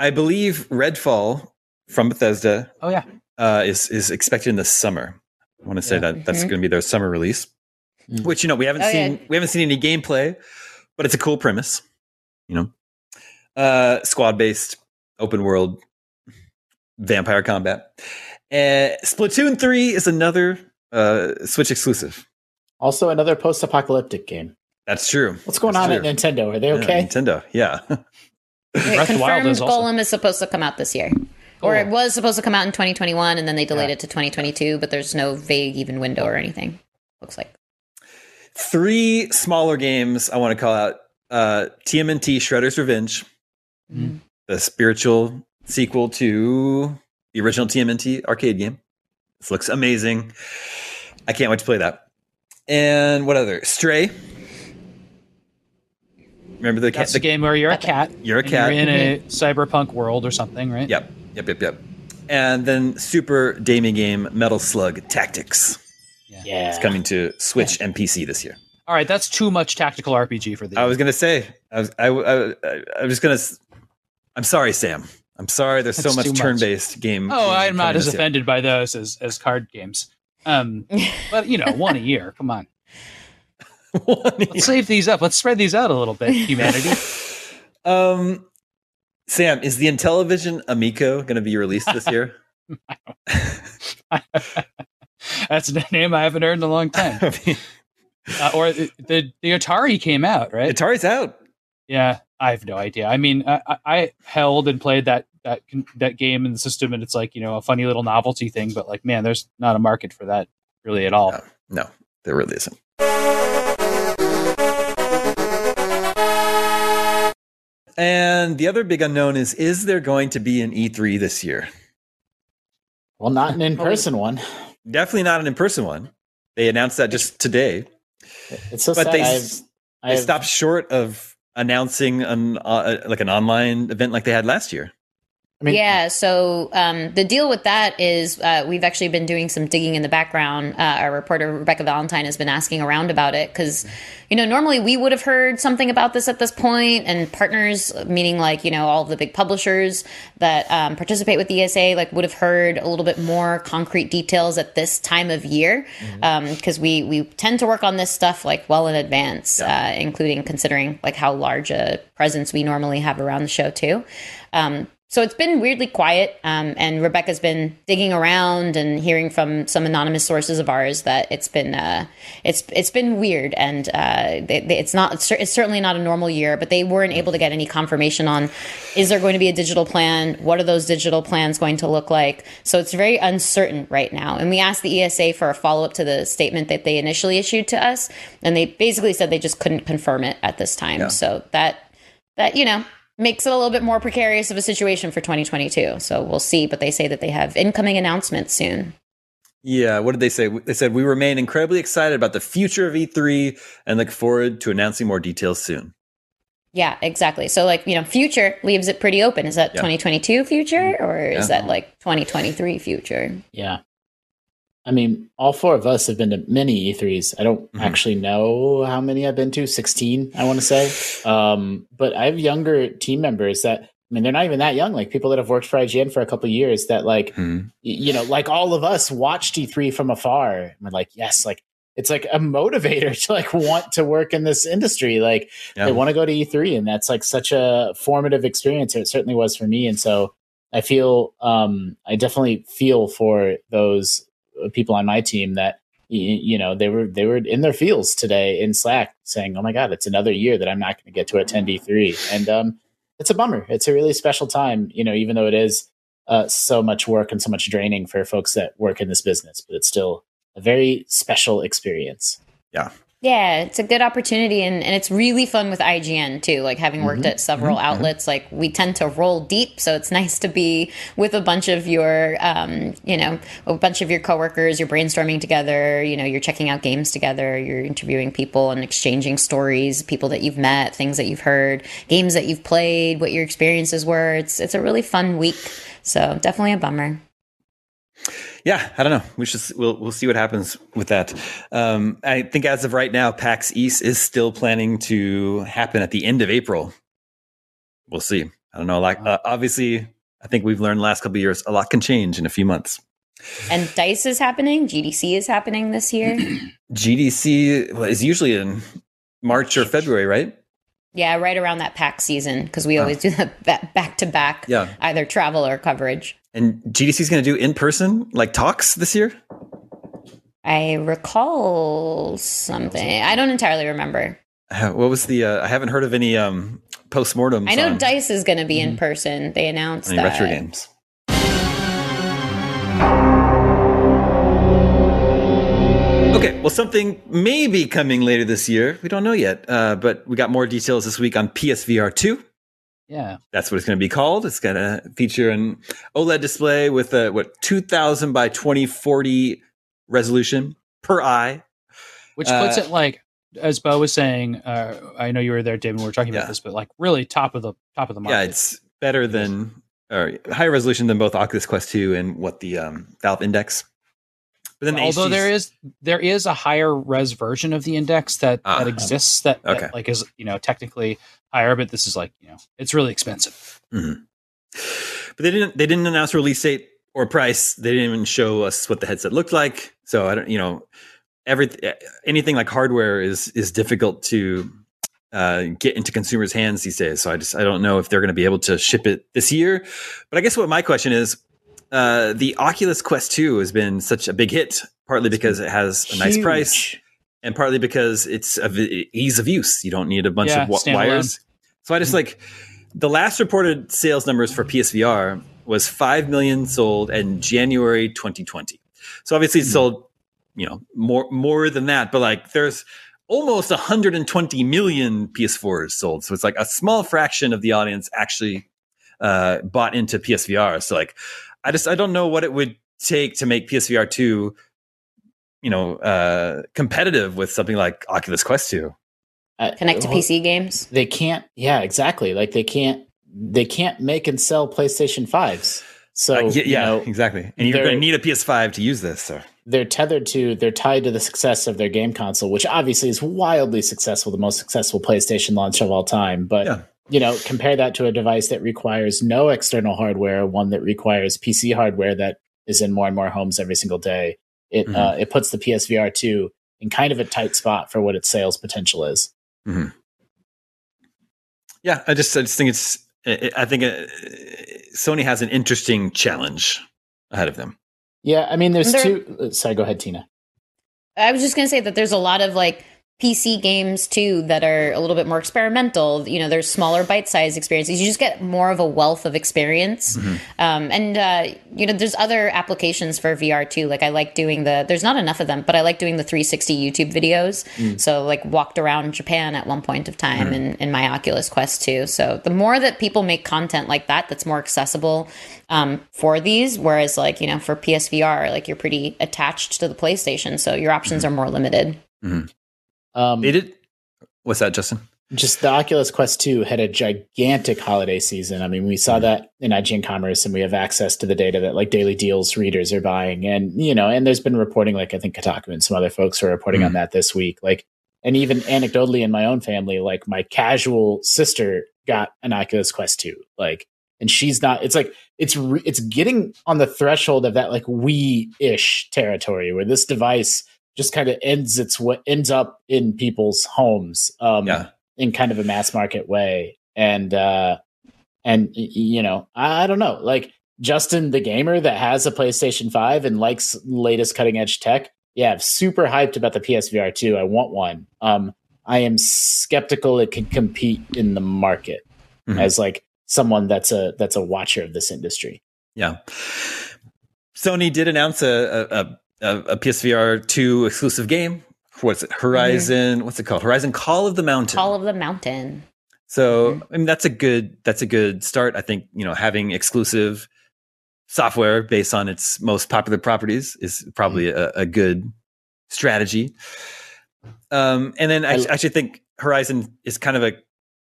I believe Redfall from Bethesda Oh yeah, uh, is is expected in the summer. I want to say Yeah. that that's Mhm. going to be their summer release. Mm. Which you know we haven't Oh, seen yeah. we haven't seen any gameplay, but it's a cool premise. You know, uh, squad based open world vampire combat. Uh, Splatoon three is another uh, Switch exclusive. also another post apocalyptic game. That's true. What's going That's on true. at Nintendo? Are they Yeah, okay? Nintendo, yeah. Wait, Breath Wild confirmed is also- Gollum is supposed to come out this year. Or it was supposed to come out in 2021 and then they delayed Yeah. it to 2022, but there's no vague even window or anything. Looks like. Three smaller games I want to call out: uh, TMNT Shredder's Revenge, Mhm. the spiritual sequel to the original TMNT arcade game. This looks amazing. I can't wait to play that. And what other? Stray. Remember the cat? that's the game where you're a cat. You're a cat. You're in a mm-hmm. cyberpunk world or something, right? Yep, yep, yep, yep. And then super Daemon game Metal Slug Tactics. Yeah. It's coming to Switch and PC this year. All right, that's too much tactical RPG for the. I was gonna say, I was, I, I, I was gonna. s- I'm sorry, Sam. I'm sorry. There's so That's much much. turn-based game. oh, I'm not as this year. offended by those as as card games. Um, but you know, one a year. Come on, let's save these up. Let's spread these out a little bit, humanity. um, Sam, is the Intellivision Amico going to be released this year? That's a name I haven't heard in a long time. I mean, Uh, or the, the the Atari came out, right? Atari's out. Yeah, I have no idea. I mean, I, I- I held and played that that that game in the system, and it's like you know a funny little novelty thing. But like, man, there's not a market for that really at all. No, no, there really isn't. And the other big unknown is: is there going to be an E3 this year? Well, not an in person one. Definitely not an in-person one. They announced that just today. It's so But sad. they I've, They I've, stopped short of announcing an uh, like an online event like they had last year. I mean, yeah, so um, the deal with that is uh, we've actually been doing some digging in the background. Uh, our reporter Rebecca Valentine has been asking around about it because, you know, normally we would have heard something about this at this point, and partners, meaning like you know all the big publishers that um, participate with the ESA, like would have heard a little bit more concrete details at this time of year because we we tend to work on this stuff like well in advance, uh, including considering like how large a presence we normally have around the show too. Um, so it's been weirdly quiet, um, and Rebecca's been digging around and hearing from some anonymous sources of ours that it's been uh, it's it's been weird, and uh, they, they, it's not it's, certainly not a normal year. But they weren't able to get any confirmation on is there going to be a digital plan? What are those digital plans going to look like? So it's very uncertain right now. And we asked the ESA for a follow up to the statement that they initially issued to us, and they basically said they just couldn't confirm it at this time. Yeah. So that that you know makes it a little bit more precarious of a situation for 2022. So we'll see. But they say that they have incoming announcements soon. Yeah, what did they say? They said we remain incredibly excited about the future of E3 and look forward to announcing more details soon. Yeah, exactly. So like, you know, future leaves it pretty open. Is that yeah. 2022 future or is yeah. that like 2023 future? Yeah. I mean, all four of us have been to many E3s. I don't mm-hmm. actually know how many I've been to, 16, I want to say. Um, but I have younger team members that, I mean, they're not even that young, like people that have worked for IGN for a couple years that, like, mm-hmm. you know, like all of us watched E3 from afar. And we're like, yes, like, it's like a motivator to like want to work in this industry. Like yeah. they want to go to E3 and that's like such a formative experience. It certainly was for me. And so I feel, um, I definitely feel for those people on my team that you know they were they were in their fields today in Slack saying, "Oh my God, it's another year that I'm not going to get to attend E3," and um, it's a bummer. It's a really special time, you know, even though it is uh, so much work and so much draining for folks that work in this business, but it's still a very special experience. Yeah, yeah, it's a good opportunity and, and it's really fun with IGN too. Like having worked mm-hmm. at several mm-hmm. outlets, like we tend to roll deep. So it's nice to be with a bunch of your, um, you know, a bunch of your coworkers, you're brainstorming together, you know, you're checking out games together, you're interviewing people and exchanging stories, people that you've met, things that you've heard, games that you've played, what your experiences were. It's, it's a really fun week. So definitely a bummer yeah, I don't know. We should we'll we'll see what happens with that. Um, I think as of right now, PAX East is still planning to happen at the end of April. We'll see. I don't know. Like uh, obviously, I think we've learned the last couple years a lot can change in a few months. And Dice is happening. GDC is happening this year. GDC is usually in March or February, right? Yeah, right around that PAX season because we always do that back to back, either travel or coverage. And GDC is going to do in person like talks this year. I recall something. I don't entirely remember. Uh, what was the? Uh, I haven't heard of any um, postmortems. I know on, Dice is going to be mm-hmm. in person. They announced that. retro games. Well, something may be coming later this year. We don't know yet, uh, but we got more details this week on PSVR 2. Yeah. That's what it's going to be called. It's going to feature an OLED display with a, what, 2000 by 2040 resolution per eye. Which puts uh, it like, as Bo was saying, uh, I know you were there, David, we were talking yeah. about this, but like really top of the top of the market. Yeah, it's better than, or higher resolution than both Oculus Quest 2 and what the um, Valve Index but then the although HTC... there is there is a higher res version of the index that uh, that ah. exists that, okay. that, like is you know technically higher, but this is like you know it's really expensive. Mm-hmm. But they didn't they didn't announce release date or price. They didn't even show us what the headset looked like. So I don't you know every anything like hardware is is difficult to uh, get into consumers' hands these days. So I just I don't know if they're going to be able to ship it this year. But I guess what my question is uh, the Oculus Quest 2 has been such a big hit, partly because it has a nice price and partly because it's of ease of use. You don't need a bunch yeah, of w- wires. So I just like the last reported sales numbers for PSVR was 5 million sold in January 2020. So obviously it's hmm. sold, you know, more more than that, but like there's almost 120 million PS4s sold. So it's like a small fraction of the audience actually uh, bought into PSVR. So like I just I don't know what it would take to make PSVR two, you know, uh, competitive with something like Oculus Quest two. Uh, Connect to well, PC games. They can't. Yeah, exactly. Like they can't. They can't make and sell PlayStation fives. So uh, yeah, yeah know, exactly. And you're going to need a PS5 to use this. So they're tethered to. They're tied to the success of their game console, which obviously is wildly successful, the most successful PlayStation launch of all time. But yeah you know, compare that to a device that requires no external hardware, one that requires PC hardware that is in more and more homes every single day. It mm-hmm. uh, it puts the PSVR two in kind of a tight spot for what its sales potential is. Mm-hmm. Yeah, I just I just think it's I I think uh, Sony has an interesting challenge ahead of them. Yeah, I mean, there's There- two. uh, Sorry, go ahead, Tina. I was just going to say that there's a lot of like PC games too that are a little bit more experimental. You know, there's smaller bite-sized experiences. You just get more of a wealth of experience. Um, and uh, you know, there's other applications for VR too. Like I like doing the. There's not enough of them, but I like doing the 360 YouTube videos. So like walked around Japan at one point of time in, in my Oculus Quest 2. So the more that people make content like that, that's more accessible um, for these. Whereas like you know, for PSVR, like you're pretty attached to the PlayStation, so your options are more limited. Um, They did. What's that, Justin? just the Oculus Quest 2 had a gigantic holiday season. I mean, we saw that in IGN Commerce and we have access to the data that like daily deals readers are buying. And, you know, and there's been reporting, like I think Kotaku and some other folks are reporting on that this week. Like, and even anecdotally in my own family, like my casual sister got an Oculus Quest 2. Like, and she's not, it's like, it's, re- it's getting on the threshold of that like Wii ish territory where this device just kind of ends its what ends up in people's homes. Um, Yeah. in kind of a mass market way and uh and you know i, I don't know like justin the gamer that has a playstation 5 and likes latest cutting edge tech yeah i'm super hyped about the psvr 2 i want one um i am skeptical it can compete in the market Mhm. as like someone that's a that's a watcher of this industry Yeah. Sony did announce a a, a, a PSVR two exclusive game. What's it? Horizon. Mm-hmm. What's it called? Horizon Call of the Mountain. Call of the Mountain. So mm-hmm. I mean that's a good that's a good start. I think you know having exclusive software based on its most popular properties is probably mm-hmm. a, a good strategy. Um, and then I, I- actually think Horizon is kind of a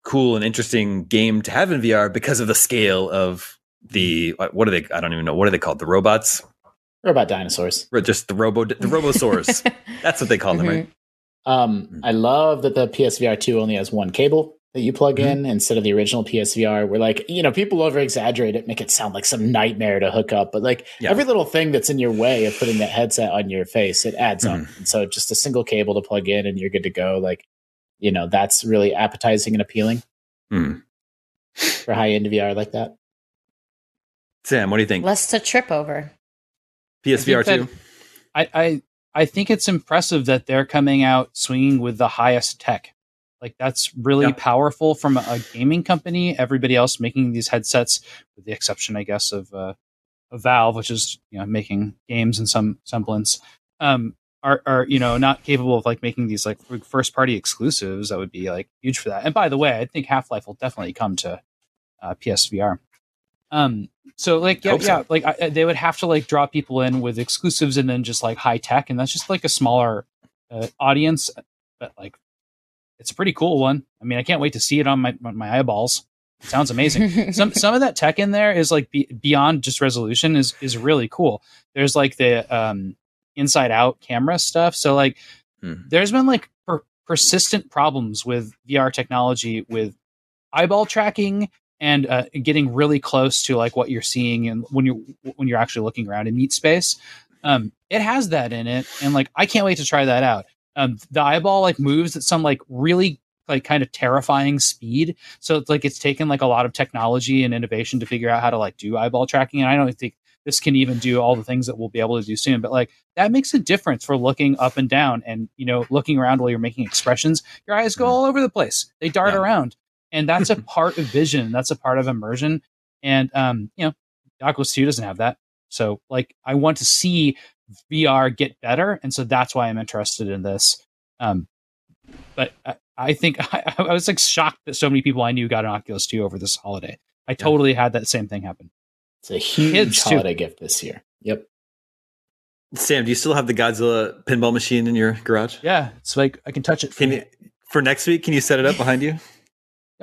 cool and interesting game to have in VR because of the scale of the what are they? I don't even know what are they called? The robots or about dinosaurs or just the robo the robosaurs? That's what they call them, right? Um, I love that the PSVR 2 only has one cable that you plug in instead of the original PSVR. Where like, you know, people over exaggerate it, make it sound like some nightmare to hook up, but like Yeah. every little thing that's in your way of putting that headset on your face, it adds up. Mm-hmm. And so just a single cable to plug in and you're good to go. Like, you know, that's really appetizing and appealing Hmm. for high end VR like that. Sam, what do you think? Less to trip over. PSVR two. I, I I think it's impressive that they're coming out swinging with the highest tech. Like that's really Yeah. powerful from a, a gaming company. Everybody else making these headsets, with the exception, I guess, of, uh, of Valve, which is you know making games in some semblance, um, are are you know not capable of like making these like first party exclusives. That would be like huge for that. And by the way, I think Half Life will definitely come to uh, PSVR. Um, so like yeah, so. yeah, like I, they would have to like draw people in with exclusives and then just like high tech, and that's just like a smaller uh, audience. But like, it's a pretty cool one. I mean, I can't wait to see it on my on my eyeballs. It sounds amazing. some some of that tech in there is like be, beyond just resolution is is really cool. There's like the um, inside out camera stuff. So like, Hmm. there's been like per- persistent problems with VR technology with eyeball tracking and uh, getting really close to like what you're seeing and when you're when you're actually looking around in meat space um it has that in it. And like i can't wait to try that out. Um the eyeball like moves at some like really like kind of terrifying speed. So it's like it's taken like a lot of technology and innovation to figure out how to like do eyeball tracking. And i don't think this can even do all the things that we'll be able to do soon. But like that makes a difference for looking up and down and you know looking around while you're making expressions. Your eyes go all over the place. They dart Yeah. around and that's a part of vision that's a part of immersion and um you know oculus 2 doesn't have that so like i want to see vr get better and so that's why i'm interested in this um but i, I think I, I was like shocked that so many people i knew got an oculus 2 over this holiday i totally had that same thing happen It's a huge Kids, too. holiday gift this year. Yep. Sam, do you still have the Godzilla pinball machine in your garage? yeah it's like i can touch it Can you for next week? Can you set it up behind you?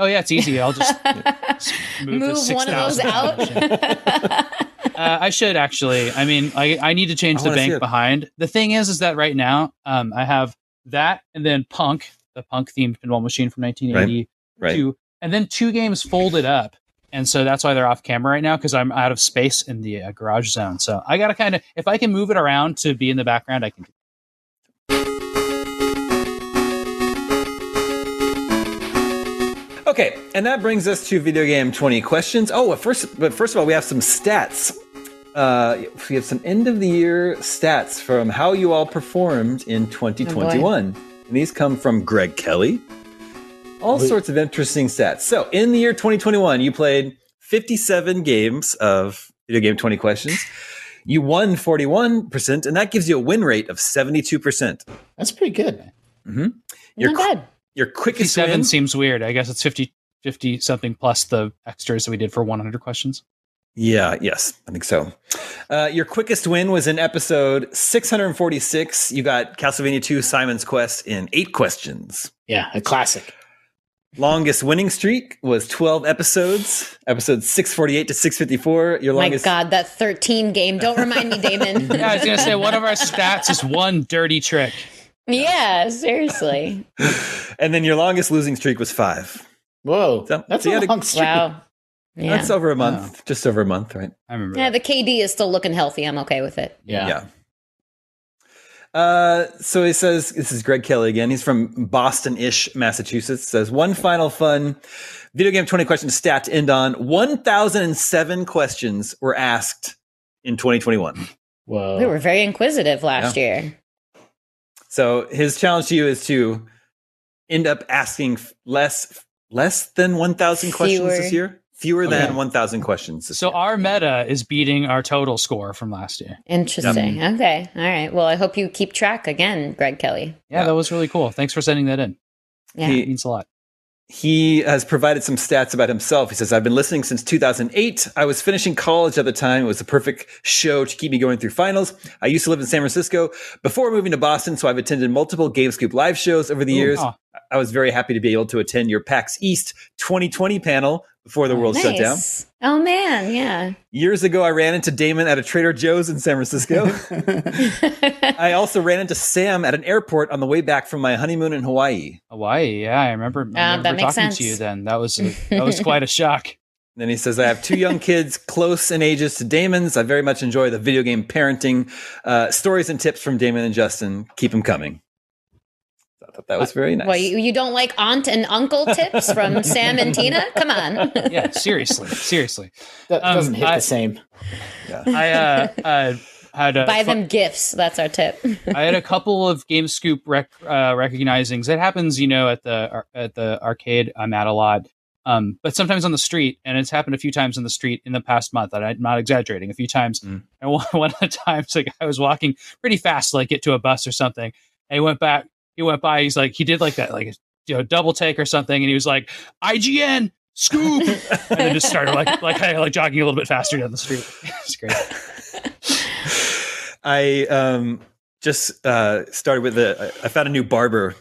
Oh yeah it's easy i'll just move move, the one of those out. Uh, I should actually. I mean, I, I need to change I the bank behind. The thing is, is that right now, um, I have that and then Punk, the Punk themed pinball machine from 1982, Right. and then two games folded up, and so that's why they're off camera right now because I'm out of space in the uh, garage zone. So I gotta kind of, if I can move it around to be in the background, I can. Okay, and that brings us to video game 20 questions. Oh, first, but first of all, we have some stats. Uh, we have some end of the year stats from how you all performed in 2021. and these come from Greg Kelly. All sorts of interesting stats. So, in the year 2021, you played 57 games of video game 20 questions. You won 41%, and that gives you a win rate of 72%. That's pretty good. Your, Not bad. Your quickest Fifty-seven win, seems weird. I guess it's 50, 50 something plus the extras that we did for one hundred questions. Yeah, yes, I think so. Uh, your quickest win was in episode 646. You got Castlevania 2 Simon's Quest in eight questions. Yeah, a classic. Longest winning streak was 12 episodes, episode 648 to 654. Your My longest. God, that 13 game. Don't remind me, Daemon. Yeah, I was gonna say one of our stats is one dirty trick. Yeah, seriously. And then your longest losing streak was five. Whoa, So- that's so a had a- long streak. Wow. Yeah. That's over a month, just over a month, right? I remember. yeah, that. the KD is still looking healthy. I'm okay with it. Yeah. Uh, so he says, this is Greg Kelly again. He's from Boston ish, Massachusetts. Says, one final fun video game 20 question stat to end on 1,007 questions were asked in 2021. Whoa. We were very inquisitive last year. So his challenge to you is to end up asking less, less than 1,000 questions Fewer. this year. Fewer than Okay. 1,000 questions. This So year. our meta is beating our total score from last year. Interesting. Okay. All right. Well, I hope you keep track again, Greg Kelly. Yeah, Yeah. that was really cool. Thanks for sending that in. Yeah. He- It means a lot. He has provided some stats about himself. He says, I've been listening since 2008. I was finishing college at the time. It was the perfect show to keep me going through finals. I used to live in San Francisco before moving to Boston, so I've attended multiple GameScoop live shows over the years. Oh, I was very happy to be able to attend your PAX East 2020 panel before the world shut down. Oh man, yeah. Years ago, I ran into Daemon at a Trader Joe's in San Francisco. I also ran into Sam at an airport on the way back from my honeymoon in Hawaii. Hawaii. Yeah, I remember, I remember that makes talking sense. to you then. That was a, that was quite a shock. Then he says, I have two young kids close in ages to Daemon's. I very much enjoy the video game parenting uh, stories and tips from Daemon and Justin. Keep them coming. So I thought that was very nice. Well, you, you don't like aunt and uncle tips from Sam and Tina? Come on. Yeah, seriously, seriously. That Um, doesn't hit I- the same. Yeah. I uh, uh, had a Buy fu- them gifts. That's our tip. I had a couple of GameScoop rec- uh, recognizings. It happens, you know, at the ar- at the arcade I'm at a lot, um, but sometimes on the street, and it's happened a few times on the street in the past month. And I'm not exaggerating, a few times. Mm. And one, one of the times, like I was walking pretty fast, to, like get to a bus or something, and he went back. He went by. He's like, he did like that, like you know, double take or something, and he was like, IGN. Scoop, and then just started like like kind of like jogging a little bit faster down the street. it's great. I um, just uh, started with a, I found a new barber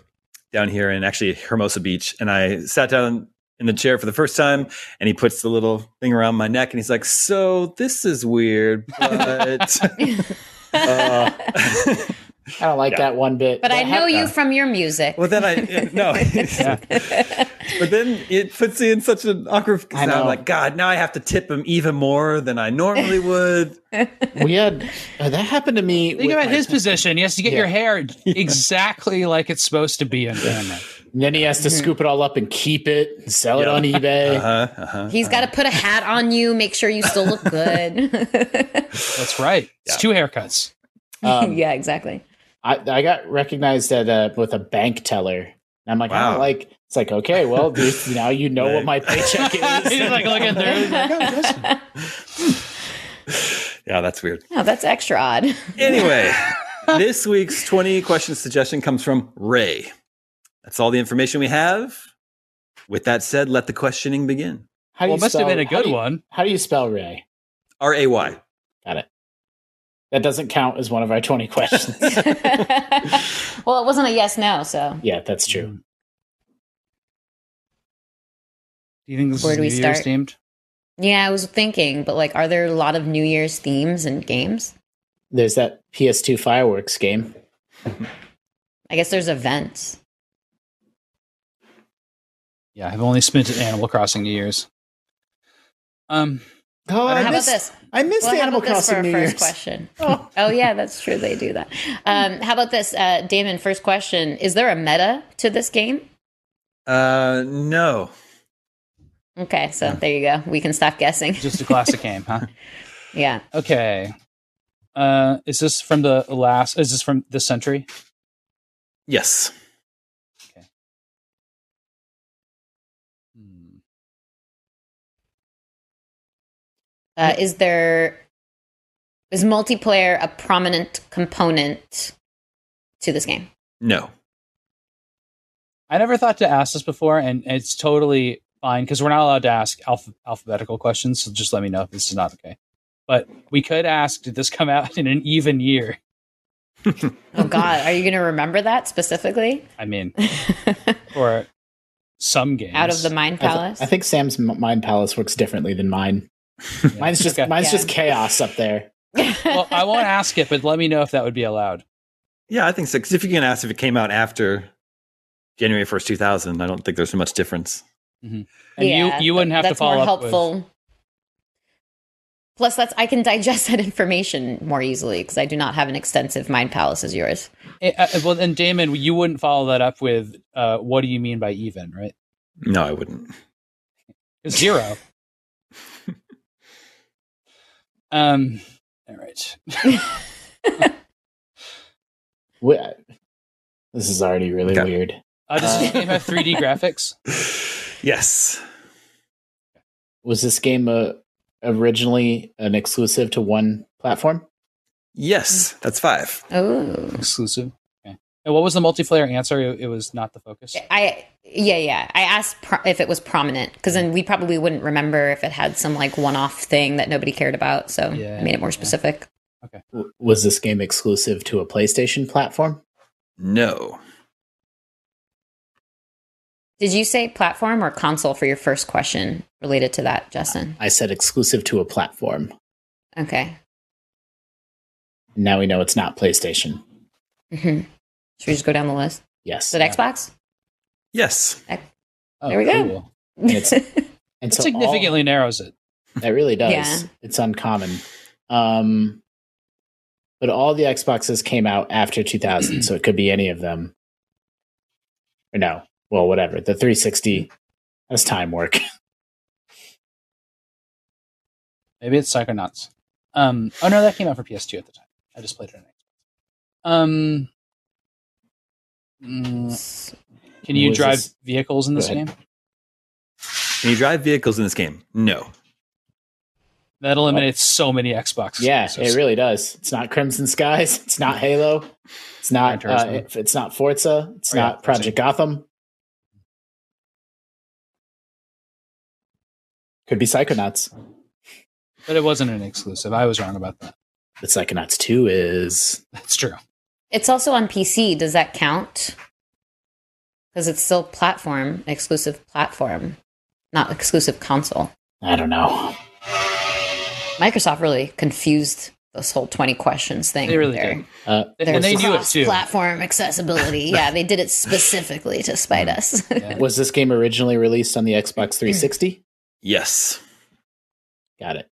down here in actually Hermosa Beach. And I sat down in the chair for the first time and he puts the little thing around my neck and he's like, So this is weird, but. uh, I don't like Yeah. that one bit. But I know hap- you from your music. Well, then I no, but then it puts you in such an awkward. I Now I'm know. like, God, now I have to tip him even more than I normally would. We had uh, that happened to me. Think about my- his position. He has to get Yeah. your hair exactly like it's supposed to be in anime. and then he has to scoop it all up and keep it, and sell it on eBay. Uh-huh, uh-huh. He's got to put a hat on you, make sure you still look good. That's right. It's two haircuts. Um, yeah, exactly. I, I got recognized at uh with a bank teller. And I'm like, I Wow. don't like. It's like, okay, well, dude, now you know what my paycheck is. He's like looking there. he's like, "Oh, Justin." Yeah, that's weird. Oh, that's extra odd. Anyway, this week's 20 question suggestion comes from Ray. That's all the information we have. With that said, let the questioning begin. How do Well, you it must have been a good do you- one. How do you spell Ray? R A Y. Got it. That doesn't count as one of our 20 questions. well, it wasn't a yes no, so yeah, that's true. Do you think this Where is do New we Year's start? themed? yeah, I was thinking, but like, are there a lot of New Year's themes and games? There's that PS2 fireworks game. I guess there's events. Yeah, I've only spent at Animal Crossing New Year's. Um, Oh, I I, don't How missed, missed, about this? I missed Well, the Animal about this Crossing New first Year's. question? Oh. Oh yeah, that's true. They do that. Um, how about this, uh, Daemon? First question: Is there a meta to this game? Uh, no. Okay, so there you go. We can stop guessing. Just a classic game, huh? Yeah. Okay. Uh, is this from the last? Is this from this century? Yes. Uh, is there is multiplayer a prominent component to this game? No. I never thought to ask this before, and it's totally fine because we're not allowed to ask alph- alphabetical questions. So just let me know if this is not okay. But we could ask: Did this come out in an even year? Oh God, are you going to remember that specifically? I mean, or some games Out of the Mind I, th- Palace. I think Sam's Mind Palace works differently than mine. Yeah. Mine's just Okay. mine's Yeah. just chaos up there. well, I won't ask it, but let me know if that would be allowed. Yeah, I think so. 'Cause if you can ask if it came out after January 1st, 2000, I don't think there's so much difference. And Yeah, you you wouldn't have to follow more up with- helpful. Plus, that's I can digest that information more easily because I do not have an extensive mind palace as yours. Eh, uh, well, and Daemon, you wouldn't follow that up with, uh, "What do you mean by even?" Right? No, I wouldn't. Zero. Um. All right. Wh- This is already really Okay. weird. Uh, does this game have 3D graphics? Yes. Was this game uh, originally an exclusive to one platform? Yes, that's five. Oh, Exclusive. Okay. And what was the multiplayer answer? It, it was not the focus. I yeah yeah. I asked pro- if it was prominent because then we probably wouldn't remember if it had some like one-off thing that nobody cared about. So Yeah, I made it more yeah. specific. W- Was this game exclusive to a PlayStation platform? No. Did you say platform or console for your first question related to that, Justin? I said exclusive to a platform. Okay. Now we know it's not PlayStation. hmm Should we just go down the list? Yes. Is it Xbox? Yes. Oh, There we go. cool. It's- And That so all- significantly narrows it. That really does. Yeah. It's uncommon. Um, but all the Xboxes came out after 2000, so it could be any of them. Or no, well, whatever. The 360 has time work. Maybe it's Psychonauts. Um. Oh no, that came out for PS2 at the time. I just played it on Xbox. Um. mm, can you drive this- vehicles in this game? Can you drive vehicles in this game? No. That eliminates so many Xbox. yeah, exclusives. it really does. It's not Crimson Skies. It's not Halo. It's not. Uh, it's not Forza. It's Oh, not Forza. Project Gotham. Could be Psychonauts. but it wasn't an exclusive. I was wrong about that. But Psychonauts 2 is. That's true. It's also on PC. Does that count? Because it's still platform, exclusive platform, not exclusive console. I don't know. Microsoft really confused this whole 20 questions thing. They really there. did. Uh, And they knew it too. Platform accessibility. Yeah, they did it specifically to spite us. Yeah. was this game originally released on the Xbox 360? Yes. Got it.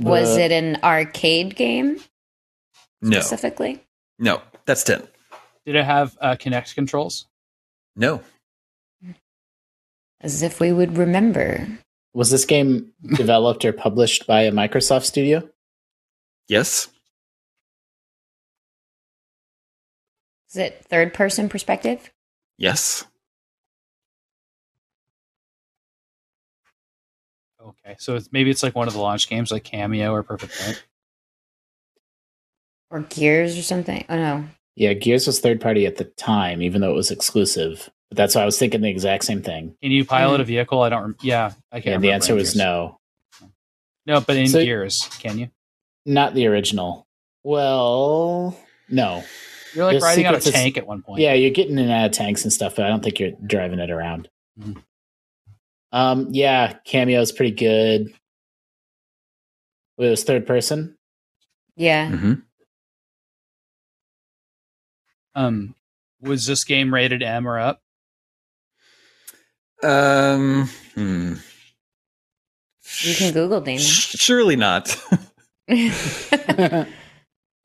Was The- it an arcade game No. specifically? No. That's 10. Did it have uh, Kinect controls? No. As if we would remember. Was this game developed or published by a Microsoft studio? Yes. Is it third person perspective? Yes. Okay, so it's, maybe it's like one of the launch games, like Kameo or Perfect Dark. Or Gears or something? Oh no. Yeah, Gears was third party at the time, even though it was exclusive. But that's why I was thinking the exact same thing. Can you pilot a vehicle? I don't. Rem- yeah, I can't. And the answer was no. No, but in So- Gears, can you? Not the original. Well, no. You're like The riding on a tank at one point. Yeah, you're getting in and out of tanks and stuff, but I don't think you're driving it around. Mhm. Um, yeah, Kameo's pretty good. It was third person. Yeah. hmm um, was this game rated M or up? Um, hmm. You can Google, Daemon. Surely not. I'm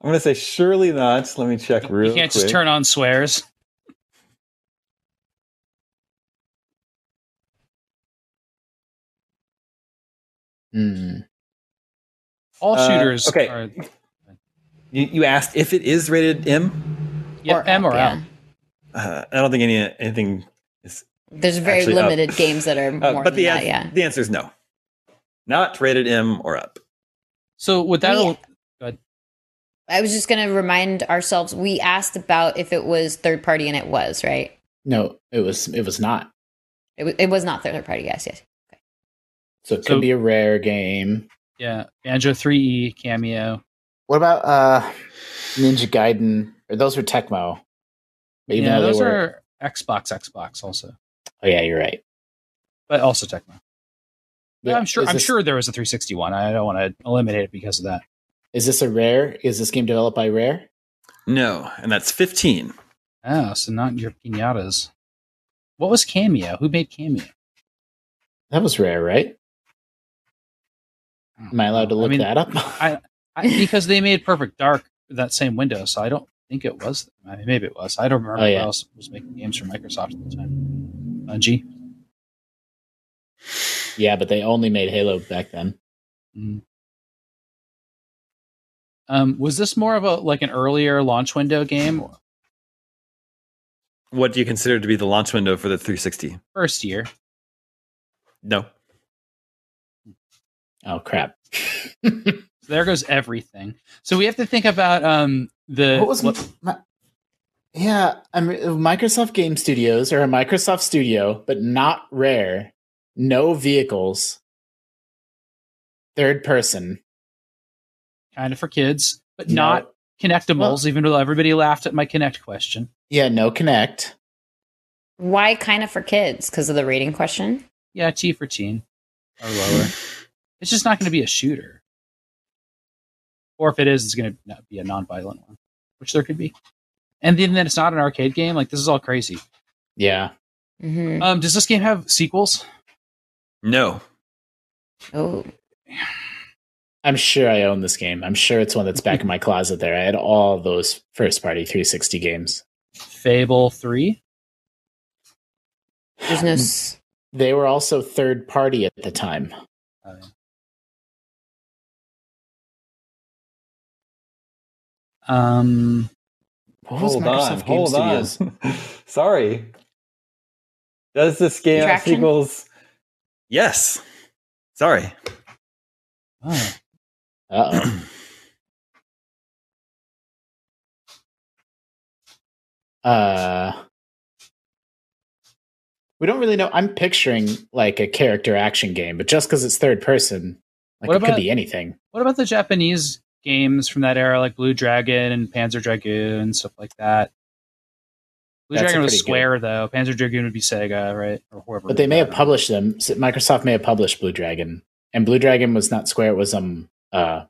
gonna say surely not. Let me check real. You can't quick. just turn on swears. Mm. All uh, shooters. Uh, okay. Are... You, you asked if it is rated M yeah, M or yeah. L. Uh, I don't think any anything is. There's very Actually, up. limited games that are Uh, more but than the that. an- Yeah. the answer is no. Not rated M or up. So with that, We- I was just going to remind ourselves we asked about if it was third party, and it was right. No, it was it was not. It was, it was not third party. Yes, yes. So it could So- be a rare game. yeah, Banjo 3E Kameo. What about uh Ninja Gaiden? Or those were Tecmo. Even yeah, those were- are Xbox, Xbox also, Oh yeah, you're right. but also Tecmo. But I'm sure. I'm this- sure there was a 361. I don't want to eliminate it because of that. Is this a rare? Is this game developed by Rare? No, and that's 15. Oh, so not your pinatas. What was Kameo? Who made Kameo? That was rare, right? Am I allowed to I look mean, that up? I, I because they made Perfect Dark that same window, so I don't think it was. I mean, maybe it was. I don't remember Oh, who else was making games for Microsoft at the time. Bungie. yeah, but they only made Halo back then. Mm. Um, was this more of a like an earlier launch window game? What do you consider to be the launch window for the 360? First year. No. Oh crap! So there goes everything. So we have to think about um the what was what- my, yeah? I mean, Microsoft Game Studios or a Microsoft Studio, but not Rare. No vehicles. Third person. kind of for kids, but No- not connectables. even though everybody laughed at my Kinect question. Yeah, no Kinect. Why kind of for kids? Because of the rating question? Yeah, T for teen or lower. it's just not going to be a shooter, or if it is, it's going to be a non-violent one, which there could be. And then, then it's not an arcade game. Like this is all crazy. Yeah. Mm-hmm. Um, does this game have sequels? No. Oh, I'm sure I own this game. I'm sure it's one that's back in my closet there. I had all those first party 360 games. Fable three. there's no. s- They were also third party at the time. Uh, um, What was hold Microsoft on. Game Hold Studios? on. Sorry. Does this game have sequels? Yes. Sorry. oh, Uh oh. uh, we don't really know. I'm picturing like a character action game, but just because it's third person, like What it could be anything. what about the Japanese games from that era, like Blue Dragon and Panzer Dragoon and stuff like that? Blue That's Dragon was pretty good. Square, though. Panzer Dragoon would be Sega, right, or whoever. But they made may have published them. Microsoft may have published Blue Dragon, and Blue Dragon was not Square. It was um uh,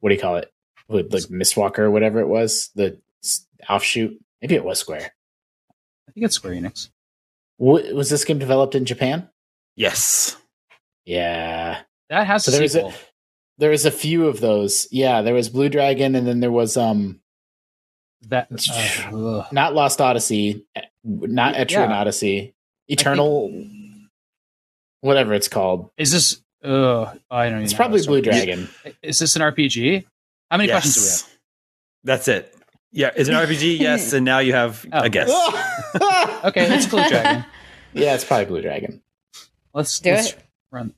what do you call it? With, like Mistwalker or whatever it was, the offshoot. Maybe it was Square. I think it's Square Enix. W- was this game developed in Japan? Yes. Yeah. That has So a there was a- sequel. There was a few of those. Yeah, there was Blue Dragon, and then there was um that uh, not Lost Odyssey, eh, not Etrian Yeah. Odyssey, Eternal, whatever it's called. is this? Uh, I don't. Even It's know probably Blue. Dragon. Is this an RPG? How many questions do we have? That's it. Yeah. Is it an RPG? yes. And now you have Oh. a guess. Okay, it's Blue Dragon. yeah, it's probably Blue Dragon. Let's Do let's it. run.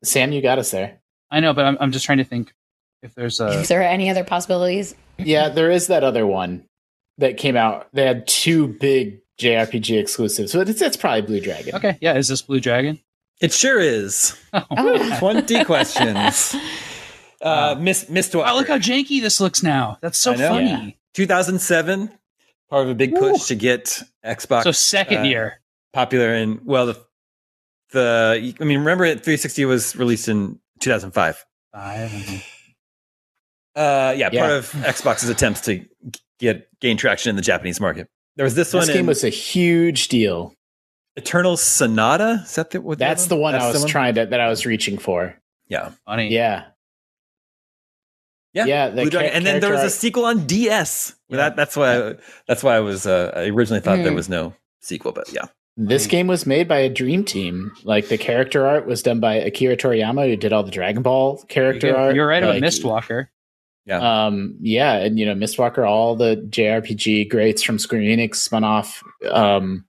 One second. Sam, you got us there. I know, but I'm I'm just trying to think if there's a. Is there any other possibilities? Yeah, there is that other one that came out. They had two big JRPG exclusives, so it's, it's probably Blue Dragon. Okay, yeah, is this Blue Dragon? It sure is. Oh. 20 questions. Uh, Miss Mistwalker. Wow, look how janky this looks now. That's so I know. funny. Yeah. 2007, part of a big push to get Xbox So second uh, year. popular in well the the I mean remember 360 was released in 2005. Five. Uh yeah, Yeah. part of Xbox's attempts to get gain traction in the Japanese market. There was this, This one game in was a huge deal. Eternal Sonata. Is that the, what That's the one I That's was trying to that I was reaching for. Yeah. Funny. Yeah, Yeah. Yeah, the Blue Dragon. cha- and then there was a sequel on DS. Yeah. That, that's why I, that's why I was uh, I originally thought there Hmm. was no sequel, but yeah. This Like- game was made by a dream team. Like the character art was done by Akira Toriyama, who did all the Dragon Ball character art. You're right about Like, Mistwalker. Um, yeah, and you know, Mistwalker, all the JRPG greats from Square Enix spun off. Um,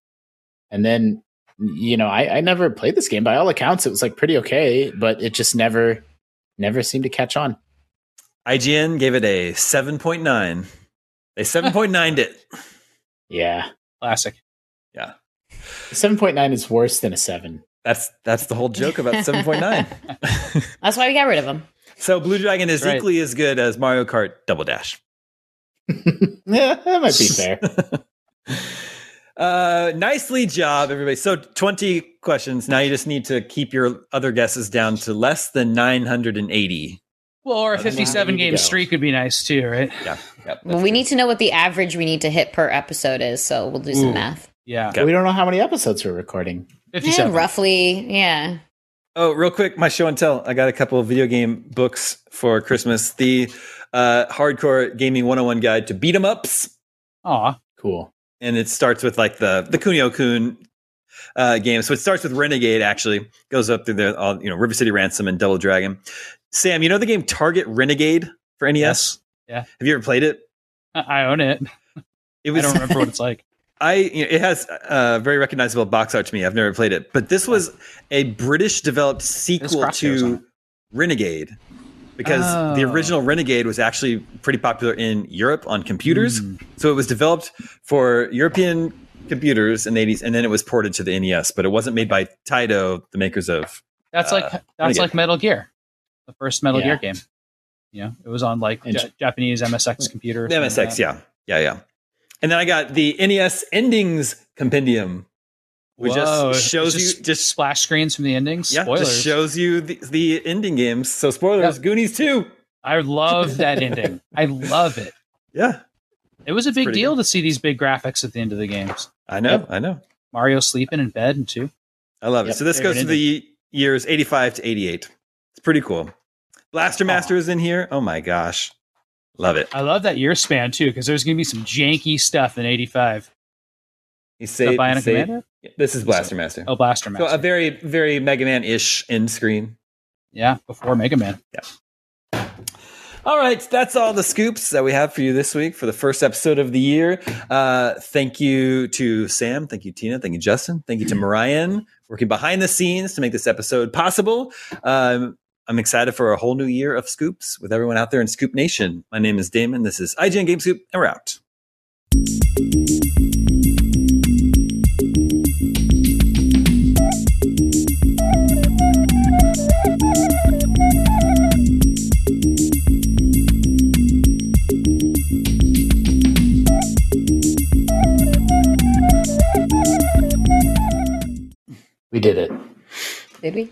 and then you know, I, I never played this game. By all accounts, it was like pretty okay, but it just never, never seemed to catch on. IGN gave it a 7.9. They 7.9'd it. Yeah, Classic. Yeah. seven point nine is worse than a seven. That's that's the whole joke about 7.9. That's why we got rid of them. so Blue Dragon is Right. equally as good as Mario Kart Double Dash. yeah, that might be fair. Uh, nicely job, everybody. So 20 questions. Now you just need to keep your other guesses down to less than 980. Well, or a 57 game streak would be nice too, right? Yeah. Yep, Well, we need to know what the average we need to hit per episode is, so we'll do some Ooh. math. Yeah. Okay. we don't know how many episodes we're recording. Yeah, roughly, yeah. Oh, real quick, my show and tell. I got a couple of video game books for Christmas. The uh, Hardcore Gaming 101 Guide to Beat 'em Ups. Aw. Cool. and it starts with like the the Kunio Kun uh, game. So it starts with Renegade. Actually, goes up through the all you know River City Ransom and Double Dragon. Sam, you know the game Target Renegade for NES? Yes. Yeah. Have you ever played it? I I own it. It I don't remember what it's like. I you know, it has a very recognizable box art to me. I've never played it, but this was a British developed sequel to. Renegade because the Oh. original Renegade was actually pretty popular in Europe on computers. Mm. So it was developed for European computers in the 80s and then it was ported to the NES, but it wasn't made by Taito, the makers of That's Uh, like that's Renegade. like Metal Gear, the first Metal Yeah. Gear game. Yeah, it was on like And- Ja- Japanese MSX computers. the MSX, like yeah. Yeah, yeah. And then I got the NES Endings Compendium, which Whoa, just shows it's you just splash screens from the endings. yeah, Spoilers. just shows you the, the ending games. So spoilers. Goonies 2. I love that ending. I love it. Yeah. It was a big deal to see these big graphics at the end of the games. I know, Yep. I know. Mario sleeping in bed and two. I love it. Yep. So this goes to the years 85 to 88. It's pretty cool. Blaster Master is in here. Oh my gosh. Love it. I love that year span too, because there's gonna be some janky stuff in '85. You Is say, that Bionic say- Commando? This is Blaster Master. Oh, Blaster Master. so a very, very Mega Man ish end screen. yeah, before Mega Man. Yeah. All right, that's all the scoops that we have for you this week for the first episode of the year. Uh, thank you to Sam. Thank you, Tina. Thank you, Justin. Thank you to Marian, working behind the scenes to make this episode possible. Um, I'm excited for a whole new year of scoops with everyone out there in Scoop Nation. My name is Daemon. This is IGN Game Scoop, and we're out. We did it. Did we?